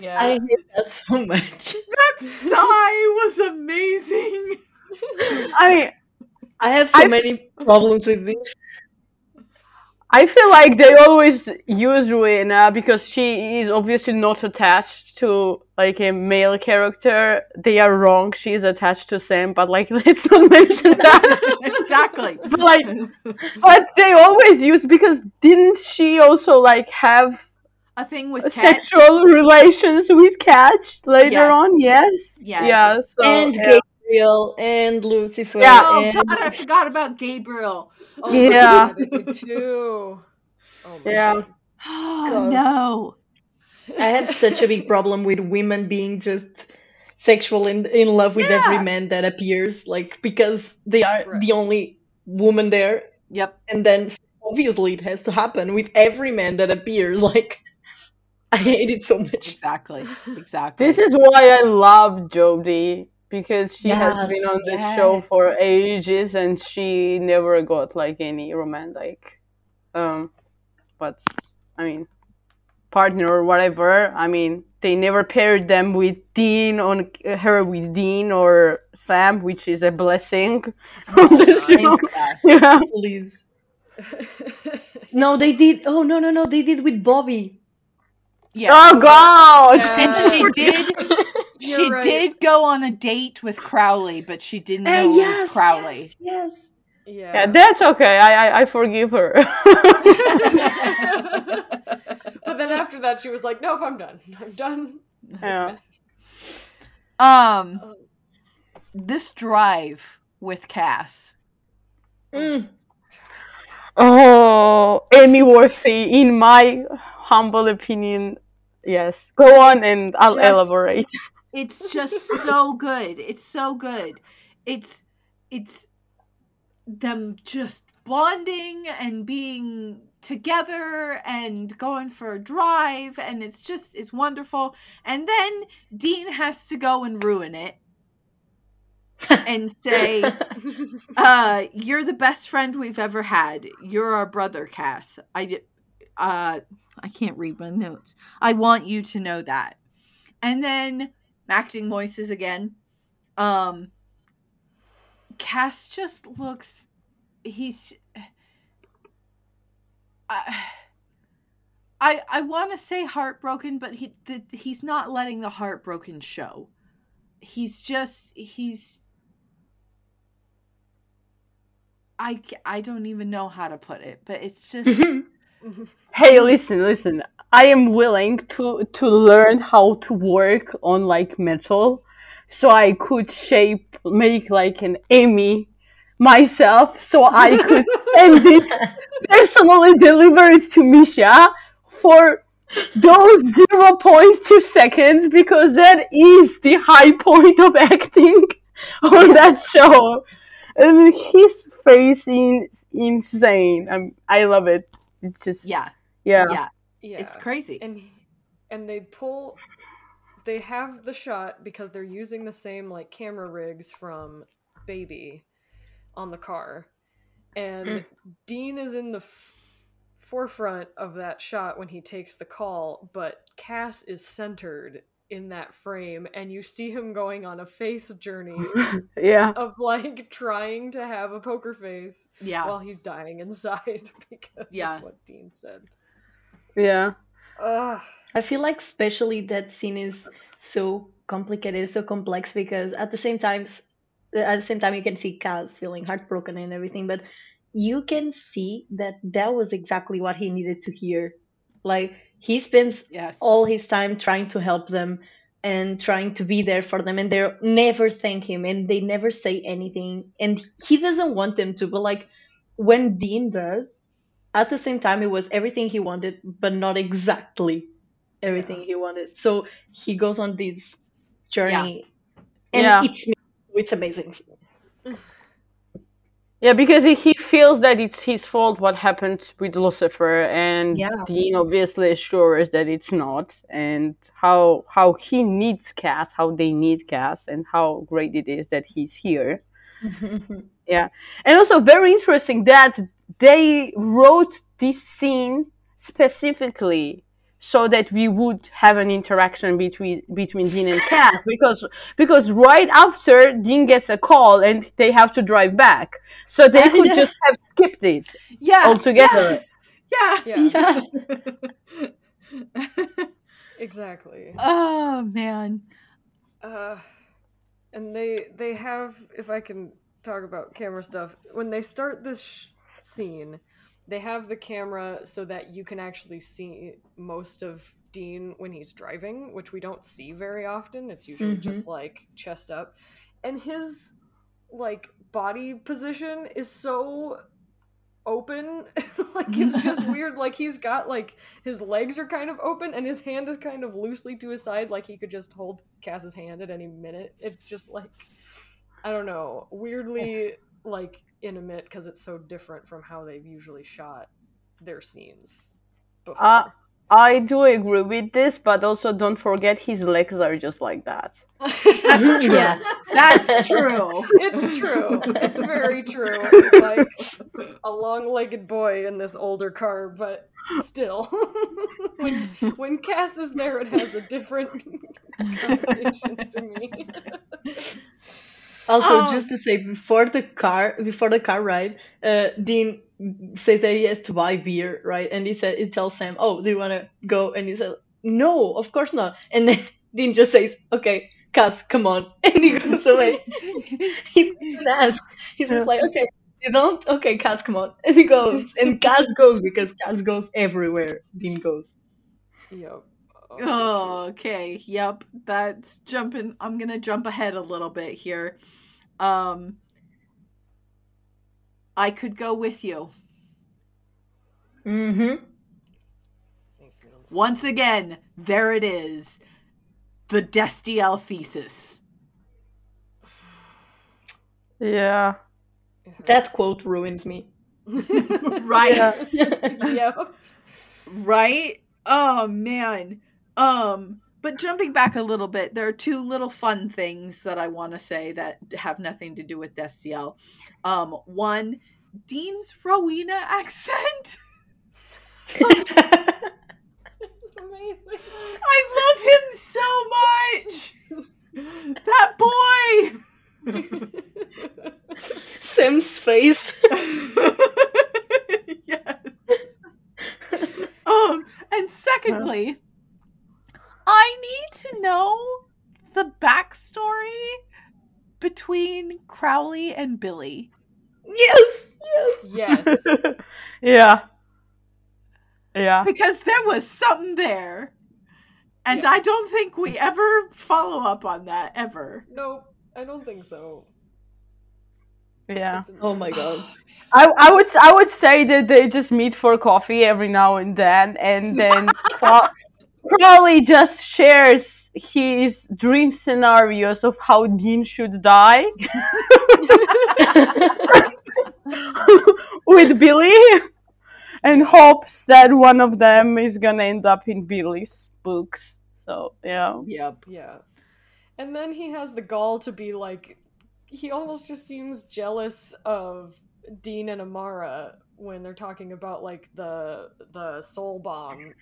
yeah, I hate that so much. that sigh was amazing. I I have so I- many problems with this. I feel like they always use Rowena because she is obviously not attached to like a male character. They are wrong. She is attached to Sam, but like let's not mention that. exactly. but like, but they always use because didn't she also like have A thing with Cat. sexual relations with Ketch later Yes. on? Yes. Yes. Yeah. So and yeah. Gabriel and Lucifer Yeah. Oh and god, I forgot about Gabriel. oh, Yeah. they did too. Oh Yeah. God. Oh no. I have such a big problem with women being just sexual in in love with Yeah. every man that appears, like because they are Right. the only woman there, Yep. and then obviously it has to happen with every man that appears. Like I hate it so much. Exactly. Exactly. This is why I love Jodie because she has been on this show for ages and she never got like any romantic, um, but I mean, partner or whatever. I mean, they never paired them with Dean on her with Dean or Sam, which is a blessing from the God. show. Yeah. Yeah. Please. No, they did. Oh no, no, no, they did with Bobby. Yeah. Oh God! Yeah. And she did she right. did go on a date with Crowley, but she didn't Uh, know it was Crowley. Yes. yeah. Yeah, that's okay. I I, I forgive her. but then after that, she was like, "Nope, I'm done. I'm done." yeah. Um Oh. this drive with Cass. Mm. Oh, Emmy Worthy, in my humble opinion, yes. Go on and I'll Just- elaborate. It's just so good. It's so good. It's it's them just bonding and being together and going for a drive and it's just it's wonderful. And then Dean has to go and ruin it and say uh you're the best friend we've ever had. You're our brother, Cass. I di- uh I can't read my notes. I want you to know that. And then acting voices again. Um Cass just looks he's I I, I want to say heartbroken, but he the, he's not letting the heartbroken show. He's just he's I I don't even know how to put it, but it's just Hey, listen, listen. I am willing to to learn how to work on like metal, so I could shape make like an Emmy myself, so I could send it personally deliver it to Misha for those 0.2 seconds because that is the high point of acting on that show. I mean, his face is insane. I'm, I love it. It's just yeah, yeah. yeah, yeah, it's crazy. and and they pull. They have the shot because they're using the same like camera rigs from Baby on the car, and Mm. Dean is in the f- forefront of that shot when he takes the call, but Cass is centered in that frame and you see him going on a face journey yeah. of like trying to have a poker face Yeah. while he's dying inside because Yeah. of what Dean said. Yeah. Ugh. I feel like especially that scene is so complicated, so complex because at the same times at the same time you can see Cass feeling heartbroken and everything, but you can see that that was exactly what he needed to hear. Like he spends yes. all his time trying to help them and trying to be there for them and they never thank him and they never say anything and he doesn't want them to but like when dean does at the same time it was everything he wanted but not exactly everything he wanted so he goes on this journey and Yeah. it's it's amazing Yeah, because he- feels that it's his fault what happened with Lucifer, and Yeah. Dean obviously assures that it's not, and how how he needs Cass, how they need Cass, and how great it is that he's here. Yeah, and also very interesting that they wrote this scene specifically so that we would have an interaction between between Dean and Cass because because right after Dean gets a call and they have to drive back. So they could just have skipped it yeah. altogether. Yeah. Yeah, yeah exactly. oh man. Uh, and they they have if I can talk about camera stuff when they start this sh- scene, they have the camera so that you can actually see most of Dean when he's driving, which we don't see very often. It's usually just mm-hmm. like chest up, and his like body position is so open. Like it's just weird. Like he's got like his legs are kind of open and his hand is kind of loosely to his side. Like he could just hold cass's hand at any minute. It's just like i don't know. Weirdly like intimate because it's so different from how they've usually shot their scenes before Uh, I do agree with this, but also don't forget his legs are just like that. That's true. yeah That's true. it's true it's very true it's like a long-legged boy in this older car but still when, when cass is there it has a different connotation to me Also, Oh. just to say, before the car, before the car ride, uh, Dean says that he has to buy beer, right? And he said, he tells Sam, "Oh, do you want to go?" And he said, "No, of course not." And then Dean just says, "Okay, Cass, come on," and he goes away. He doesn't ask. He's just like, "Okay, you don't? Okay, Cass, come on," and he goes. And Cass goes because Cass goes everywhere. Dean goes. yep Oh, okay. Yep. That's jumping. I'm going to jump ahead a little bit here. Um I could go with you. Mm-hmm. Once again, there it is. The Destiel thesis. Yeah. That quote ruins me. right? yep right? Oh man. Um but jumping back a little bit, there are two little fun things that I want to say that have nothing to do with Destiel. Um one, Dean's Rowena accent. it's amazing I love him so much. That boy. Sim's face. yes. Um, and secondly, I need to know the backstory between Crowley and Billie. yes, yes. yes yeah. Yeah. Because there was something there. And Yeah. I don't think we ever follow up on that ever. nope i don't think so Yeah. It's Oh my god. I, I would I would say that they just meet for coffee every now and then, and then Craw- Crowley just shares his dream scenarios of how Dean should die with Billie, and hopes that one of them is gonna end up in Billie's books. So yeah, Yep. Yeah. And then he has the gall to be like he almost just seems jealous of Dean and Amara when they're talking about like the the soul bomb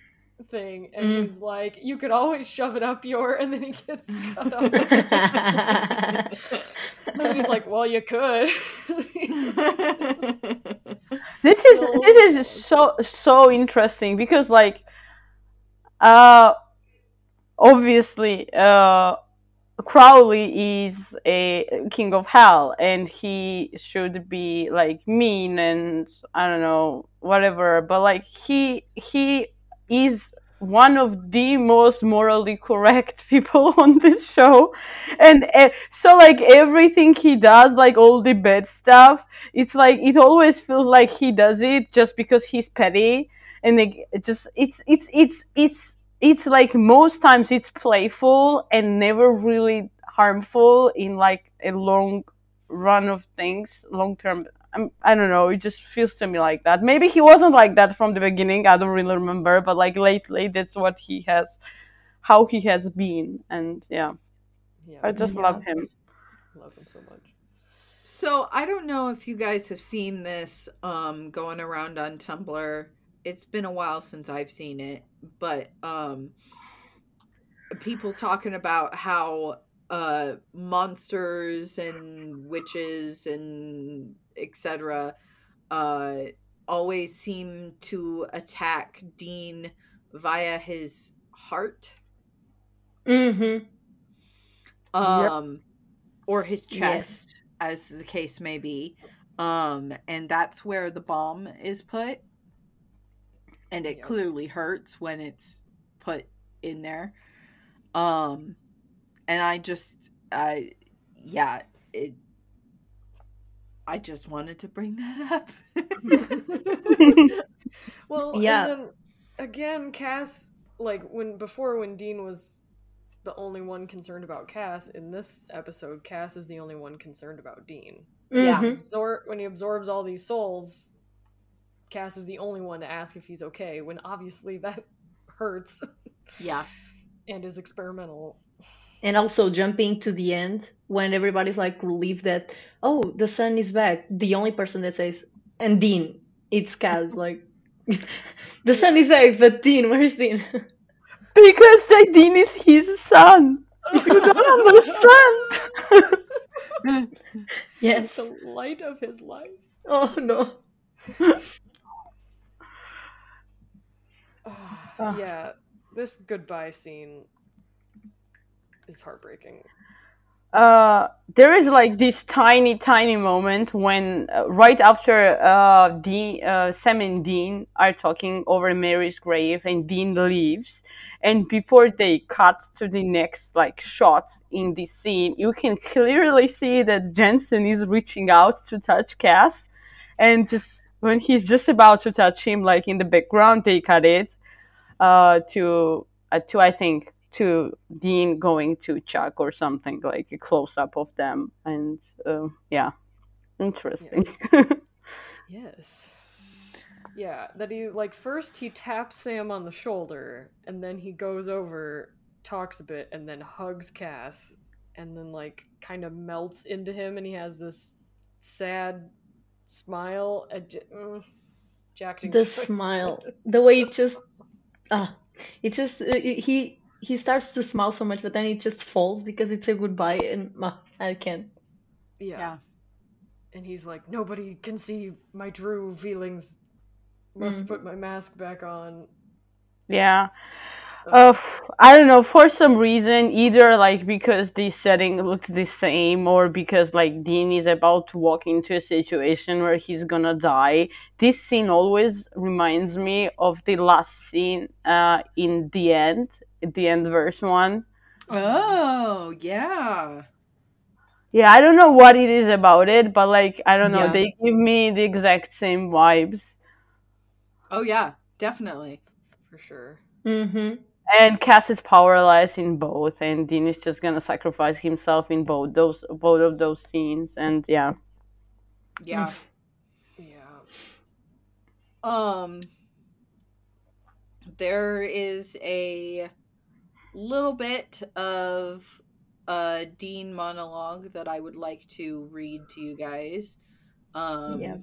thing and Mm. he's like you could always shove it up your and then he gets cut off and he's like well you could this is So- this is so so interesting because like uh obviously uh Crowley is a king of hell and he should be like mean and I don't know whatever but like he he is one of the most morally correct people on this show. And uh, so like everything he does like all the bad stuff it's like it always feels like he does it just because he's petty. And it just it's it's it's it's it's like most times it's playful and never really harmful in like a long run of things long term I'm, i don't know it just feels to me like that. Maybe he wasn't like that from the beginning i don't really remember but like lately that's what he has how he has been and yeah. Yeah. I just Yeah. love him. Love him so much. So I don't know if you guys have seen this um going around on Tumblr. It's been a while since I've seen it, but um people talking about how uh monsters and witches and etc uh always seem to attack Dean via his heart mm-hmm. um or his Yes. chest as the case may be um and that's where the bomb is put and it Yep. clearly hurts when it's put in there um and i just i yeah it i just wanted to bring that up Well, Yeah. and then again, Cass, like when before when Dean was the only one concerned about Cass, in this episode, Cass is the only one concerned about Dean. Yeah. Mhm. Absor- when he absorbs all these souls, Cass is the only one to ask if he's okay. When obviously that hurts yeah and is experimental. And also jumping to the end when everybody's like relieved that oh the sun is back. The only person that says and Dean, it's Cass like the sun is back, but Dean, where is Dean? because like dean is his son you don't understand yes. The light of his life. Oh no. Ah. yeah, this goodbye scene is heartbreaking. uh, there is like this tiny, tiny moment when uh, right after uh, Dean, uh, Sam and Dean are talking over Mary's grave, and Dean leaves, and before they cut to the next like shot in this scene, you can clearly see that Jensen is reaching out to touch Cass, and just when he's just about to touch him, like in the background, they cut it uh, to uh, to I think to Dean going to Chuck or something like a close up of them, and uh, yeah, interesting. Yes. Yeah, that he like first he taps Sam on the shoulder and then he goes over, talks a bit, and then hugs Cass, and then like kind of melts into him, and he has this sad smile. At J- mm, Jack The smile, the way it just ah, it just uh, he he starts to smile so much, but then it just falls because it's a goodbye, and ah, I can't. Yeah. yeah And he's like, nobody can see my true feelings. Must Mhm. put my mask back on. yeah. Uh, I don't know. For some reason, either like because the setting looks the same, or because like Dean is about to walk into a situation where he's gonna die. This scene always reminds me of the last scene uh, in the end, the end verse one. oh yeah Yeah, I don't know what it is about it, but like I don't know, Yeah. they give me the exact same vibes. oh yeah definitely For sure. Mm-hmm. And Cass is powerless in both, and Dean is just gonna sacrifice himself in both those both of those scenes, and yeah. yeah Yeah. Um, there is a little bit of a Dean monologue that I would like to read to you guys. Um, Yeah.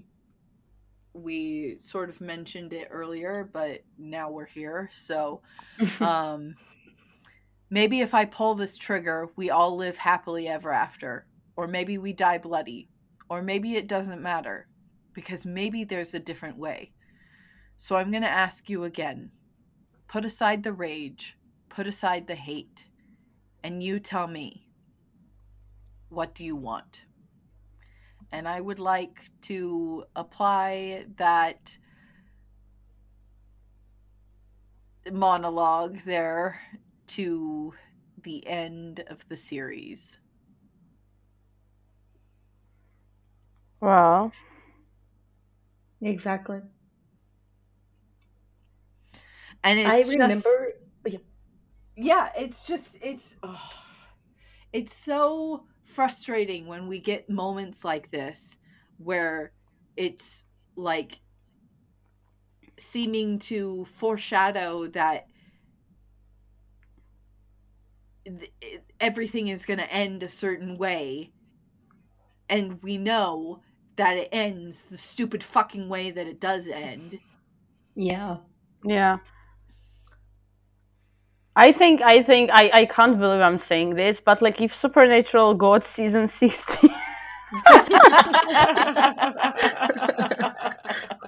we sort of mentioned it earlier, but now we're here. So, um, maybe if I pull this trigger, we all live happily ever after. Or maybe we die bloody. Or maybe it doesn't matter. Because maybe there's a different way. So I'm going to ask you again put aside the rage, put aside the hate, and you tell me what do you want? And I would like to apply that monologue there to the end of the series. Well, Exactly. And it's I remember. oh, yeah. yeah it's just it's oh, it's so frustrating when we get moments like this where it's like seeming to foreshadow that th- everything is going to end a certain way and we know that it ends the stupid fucking way that it does end Yeah. yeah. I think I think I, I can't believe I'm saying this, but like if Supernatural got season sixteen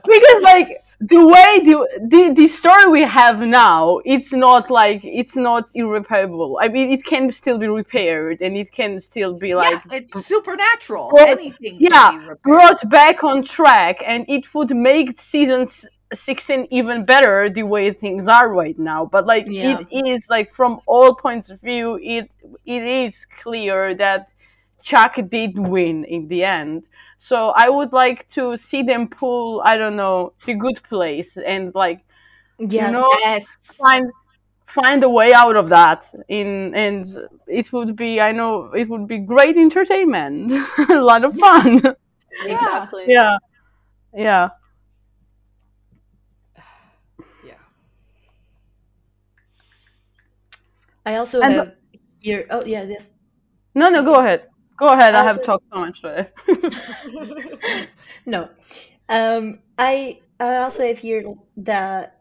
because like the way the, the the story we have now it's not like it's not irreparable i mean it can still be repaired and it can still be like yeah, it's supernatural Well, anything can yeah, be repaired. brought back on track and it would make season s- 16 even better the way things are right now but like Yeah. it is like from all points of view it it is clear that chuck did win in the end so i would like to see them pull i don't know the good place and like Yes. know yes find find a way out of that in and it would be i know it would be great entertainment a lot of fun Exactly. yeah yeah Yeah. I also And have here. Oh yeah, yes. no no go ahead go ahead i have Also- talked so much today No. Um, I I also have here that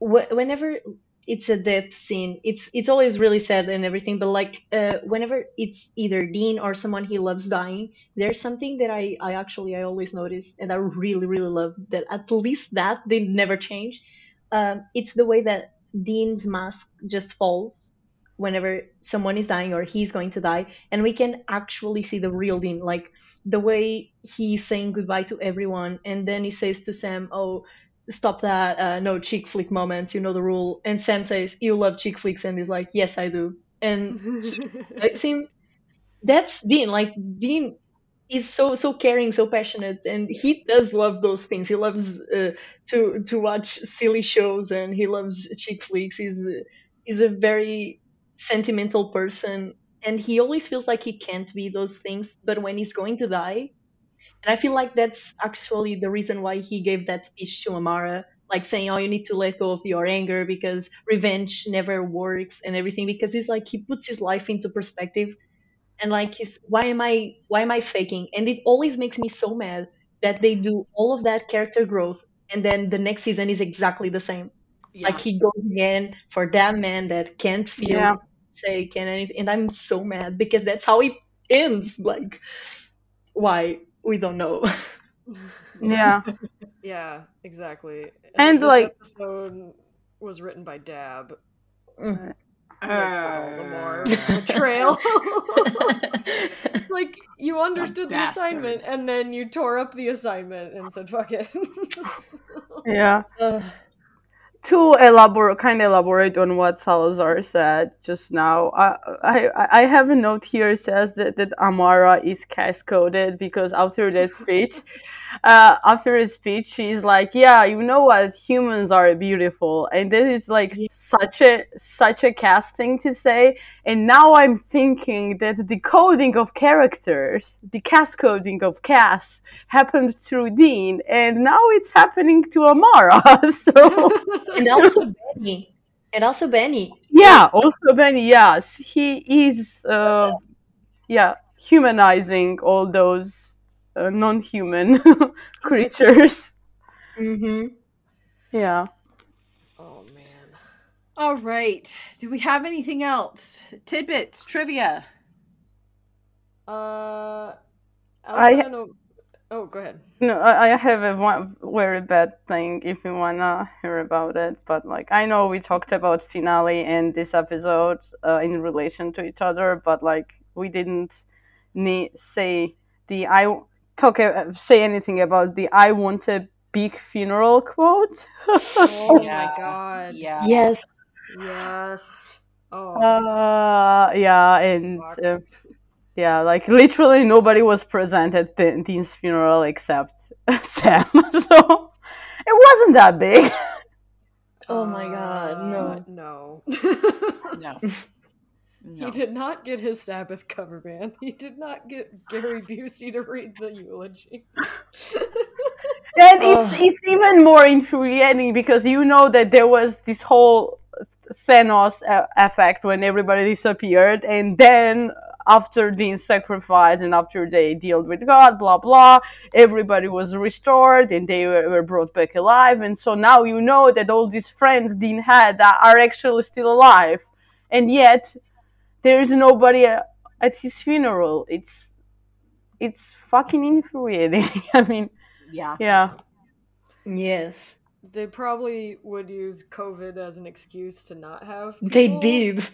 wh- whenever it's a death scene, it's it's always really sad and everything. But like uh, whenever it's either Dean or someone he loves dying, there's something that I I actually I always notice and I really really love that at least that they never change. Um, it's the way that Dean's mask just falls whenever someone is dying or he's going to die, and we can actually see the real Dean like the way he's saying goodbye to everyone and then he says to sam oh stop that uh, no chick flick moments you know the rule. And sam says you love chick flicks and he's like yes i do. And it seems that's dean like dean is so so caring so passionate and he does love those things. He loves uh, to to watch silly shows and he loves chick flicks. He's he's a very sentimental person and he always feels like he can't be those things but when he's going to die and i feel like that's actually the reason why he gave that speech to amara like saying oh you need to let go of your anger because revenge never works and everything because he's like he puts his life into perspective and like he's why am i why am i faking and it always makes me so mad that they do all of that character growth and then the next season is exactly the same yeah. like he goes again for that man that can't feel Yeah. Say can anything and i'm so mad because that's how it ends like why we don't know yeah yeah, exactly. And, this like- episode was written by Dabb. Mm. Makes the more betrayal. like you understood the assignment and then you tore up the assignment and said fuck it. yeah Ugh. To elaborate kind of elaborate on what Salazar said just now, I I, I have a note here says that, that Amara is Cass coded because after that speech, uh, after his speech, she's like, "Yeah, you know what? Humans are beautiful," and that is like such a such a casting to say. And now I'm thinking that the coding of characters, the Cass coding of Cass, happened through Dean, and now it's happening to Amara. so. and also benny and also benny Yeah, also Benny, yes. He is, uh, yeah, humanizing all those uh, non human creatures. Mm-hmm. Yeah. Oh man. All right. Do we have anything else? Tidbits, trivia. Uh, I- Alfano- Oh, go ahead. No, I I have a one very bad thing if you wanna hear about it. But like, I know we talked about finale and this episode uh, in relation to each other, but like, we didn't need say the I talk uh, say anything about the I want a big funeral quote. Oh Yeah. my god. Yeah. Yes. Yes. Oh. Uh, yeah, and uh, yeah, like literally nobody was present at the, Dean's funeral except Sam, so it wasn't that big. Oh my god, no. Uh, No. No. He did not get his Sabbath cover band. He did not get Gary Busey to read the eulogy. And it's Ugh. it's even more infuriating because you know that there was this whole Thanos uh, effect when everybody disappeared, and then after Dean's sacrifice and after they dealt with God, blah blah, everybody was restored and they were, were brought back alive, and so now you know that all these friends Dean had that are actually still alive, and yet there is nobody uh, at his funeral. It's it's fucking infuriating. I mean, Yeah. yeah. Yes. They probably would use COVID as an excuse to not have. They did.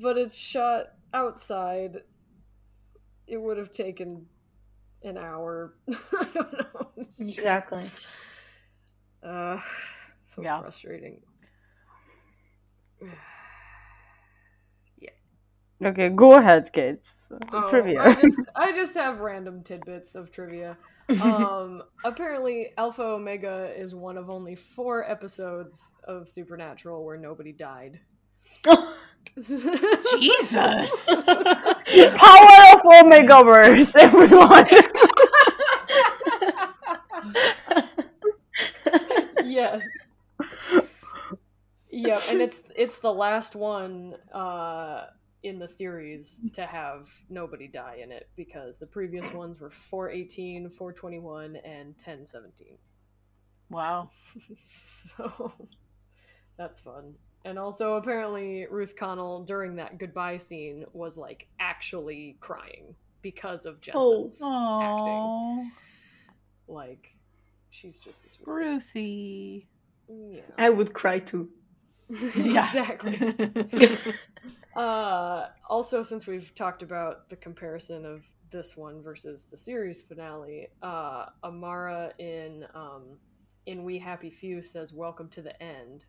But it's shot outside. It would have taken an hour. I don't know. It's just- Exactly. Uh, so Yeah. frustrating. Yeah. Okay, go ahead, Kate. Oh, Trivia. I just, I just have random tidbits of trivia. Um, apparently, Alpha Omega is one of only four episodes of Supernatural where nobody died. Jesus. Power of Omegaverse, everyone. yes. Yep, and it's it's the last one uh, in the series to have nobody die in it because the previous ones were 418, 421, and 1017. wow. so that's fun. And also, apparently, Ruth Connell during that goodbye scene was like actually crying because of Jensen's acting. Oh, Like, she's just this Ruthie. Yeah, I would cry too. Exactly. Uh, also, since we've talked about the comparison of this one versus the series finale, uh, Amara in um, in We Happy Few says "Welcome to the end,"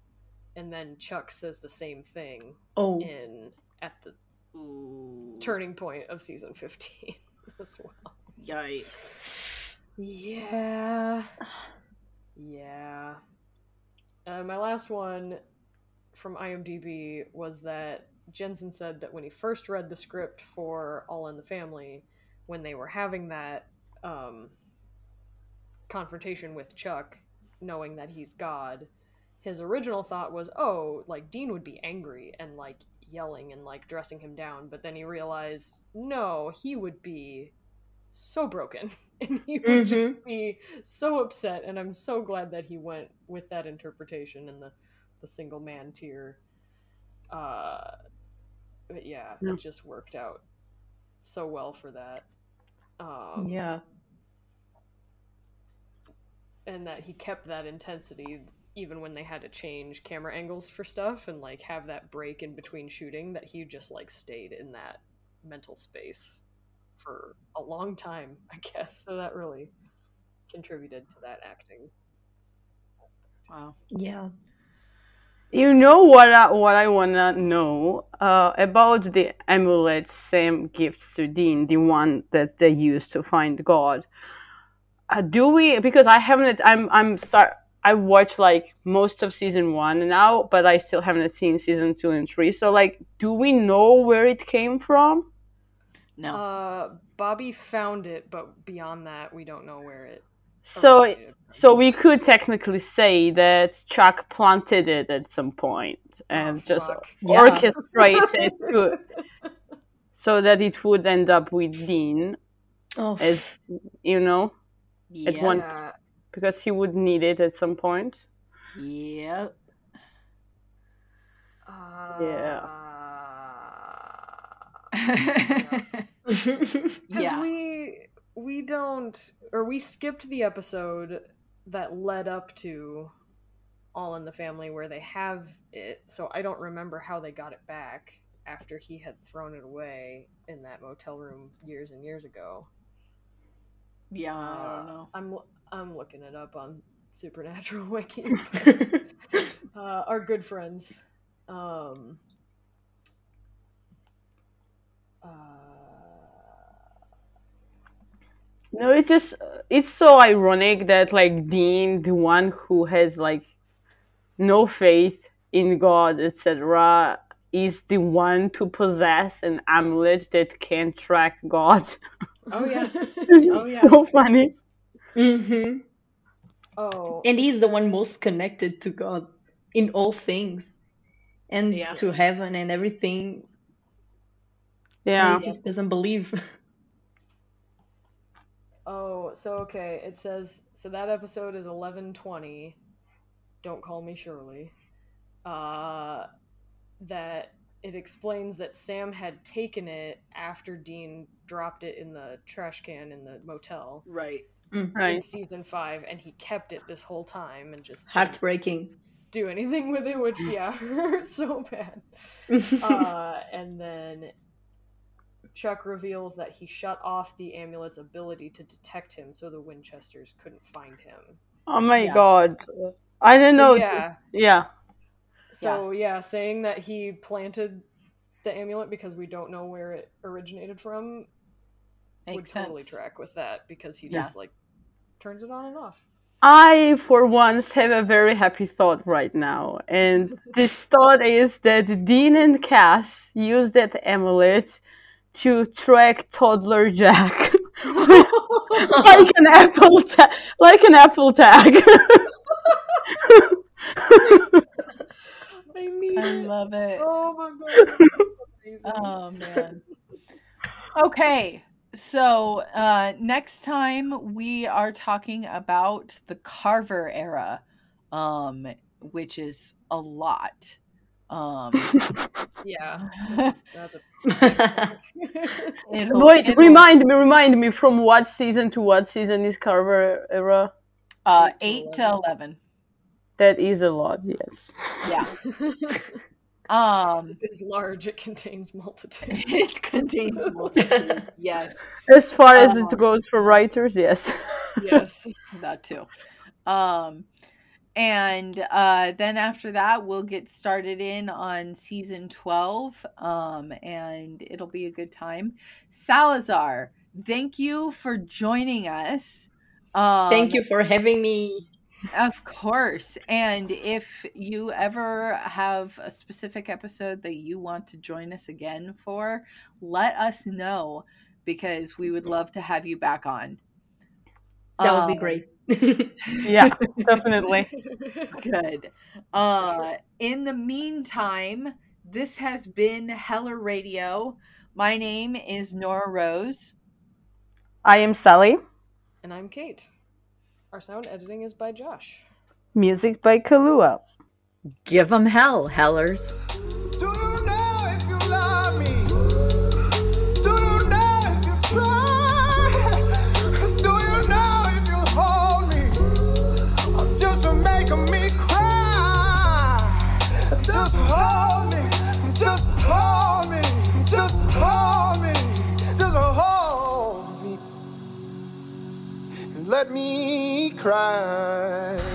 and then Chuck says the same thing Oh, in at the Ooh. turning point of season fifteen as well. Yikes. Yeah, yeah. Uh, my last one from IMDb was that Jensen said that when he first read the script for All in the Family, when they were having that um, confrontation with Chuck, knowing that he's God, his original thought was, oh, like Dean would be angry and like yelling and like dressing him down, but then he realized, no, he would be so broken and he would just be so upset and i'm so glad that he went with that interpretation and the the single man tear uh but yeah Yeah. it just worked out so well for that um yeah. and that he kept that intensity even when they had to change camera angles for stuff and like have that break in between shooting that he just like stayed in that mental space for a long time i guess so that really contributed to that acting Wow. Yeah. You know what? I, what I wanna know uh, about the amulet Sam gives to Dean, the one that they use to find God. Uh, do we? Because I haven't. I'm. I'm start. I watched like most of season one now, but I still haven't seen season two and three. So, like, do we know where it came from? No. uh bobby found it but beyond that we don't know where it So, originated so we could technically say that Chuck planted it at some point and Oh, just fuck. Yeah. it to, so that it would end up with Dean, Oh, as you know. yeah. one- Yeah. Because he would need it at some point. Yep. Yeah. Because yeah. we we don't or we skipped the episode that led up to All in the Family where they have it, so I don't remember how they got it back after he had thrown it away in that motel room years and years ago. yeah, I Uh, don't know. I'm I'm looking it up on Supernatural Wiki. uh, our good friends. Um, uh, No, it's just it's so ironic that like Dean, the one who has like no faith in God, etc., is the one to possess an amulet that can track God. oh yeah. Oh, yeah. so funny. Hmm Oh, And he's the one most connected to God in all things and Yeah. to heaven and everything. Yeah. And he just doesn't believe. Oh, so okay, it says so that episode is eleven twenty. Don't call me Shurley. Uh, that it explains that Sam had taken it after Dean dropped it in the trash can in the motel Right. In Right. season five, and he kept it this whole time and just Heartbreaking. do anything with it, which yeah, hurt so bad. uh, and then Chuck reveals that he shut off the amulet's ability to detect him, so the Winchesters couldn't find him. Oh my Yeah. god. I didn't So, know. yeah, Yeah. so yeah, saying that he planted the amulet because we don't know where it originated from would Makes totally track with that because he Yeah. just like turns it on and off. I, for once, have a very happy thought right now. And this thought is that Dean and Cass used that amulet to track toddler Jack. like an apple tag. like an apple tag. I mean, I love it. oh my god, Oh man. Okay. So uh next time we are talking about the Carver era, um, which is a lot. Um yeah, that's a it'll- Wait, it'll- remind me, remind me from what season to what season is Carver era? uh eight eight to to eleven. That is a lot, yes. Yeah. Um it's large. It contains multitude. it contains multitude. Yes. As far as Um, it goes for writers, yes. yes. that too. Um, and uh, then after that, we'll get started in on season 12, um, and it'll be a good time. Salazar, thank you for joining us. Um, Thank you for having me. Of course. And if you ever have a specific episode that you want to join us again for, let us know because we would love to have you back on. That would be Um, great. Yeah, definitely. Good. Uh, in the meantime, this has been Heller Radio. My name is Nora Rose. I am Sally. and I'm Kate. Our sound editing is by Josh. Music by Kalua. Give 'em hell, Hellers. Do you know if you love me? Do you know if you try? Do you know if you hold me? Or just making me cry? Just hold me, just hold me, just hold me, just hold me. And let me cry.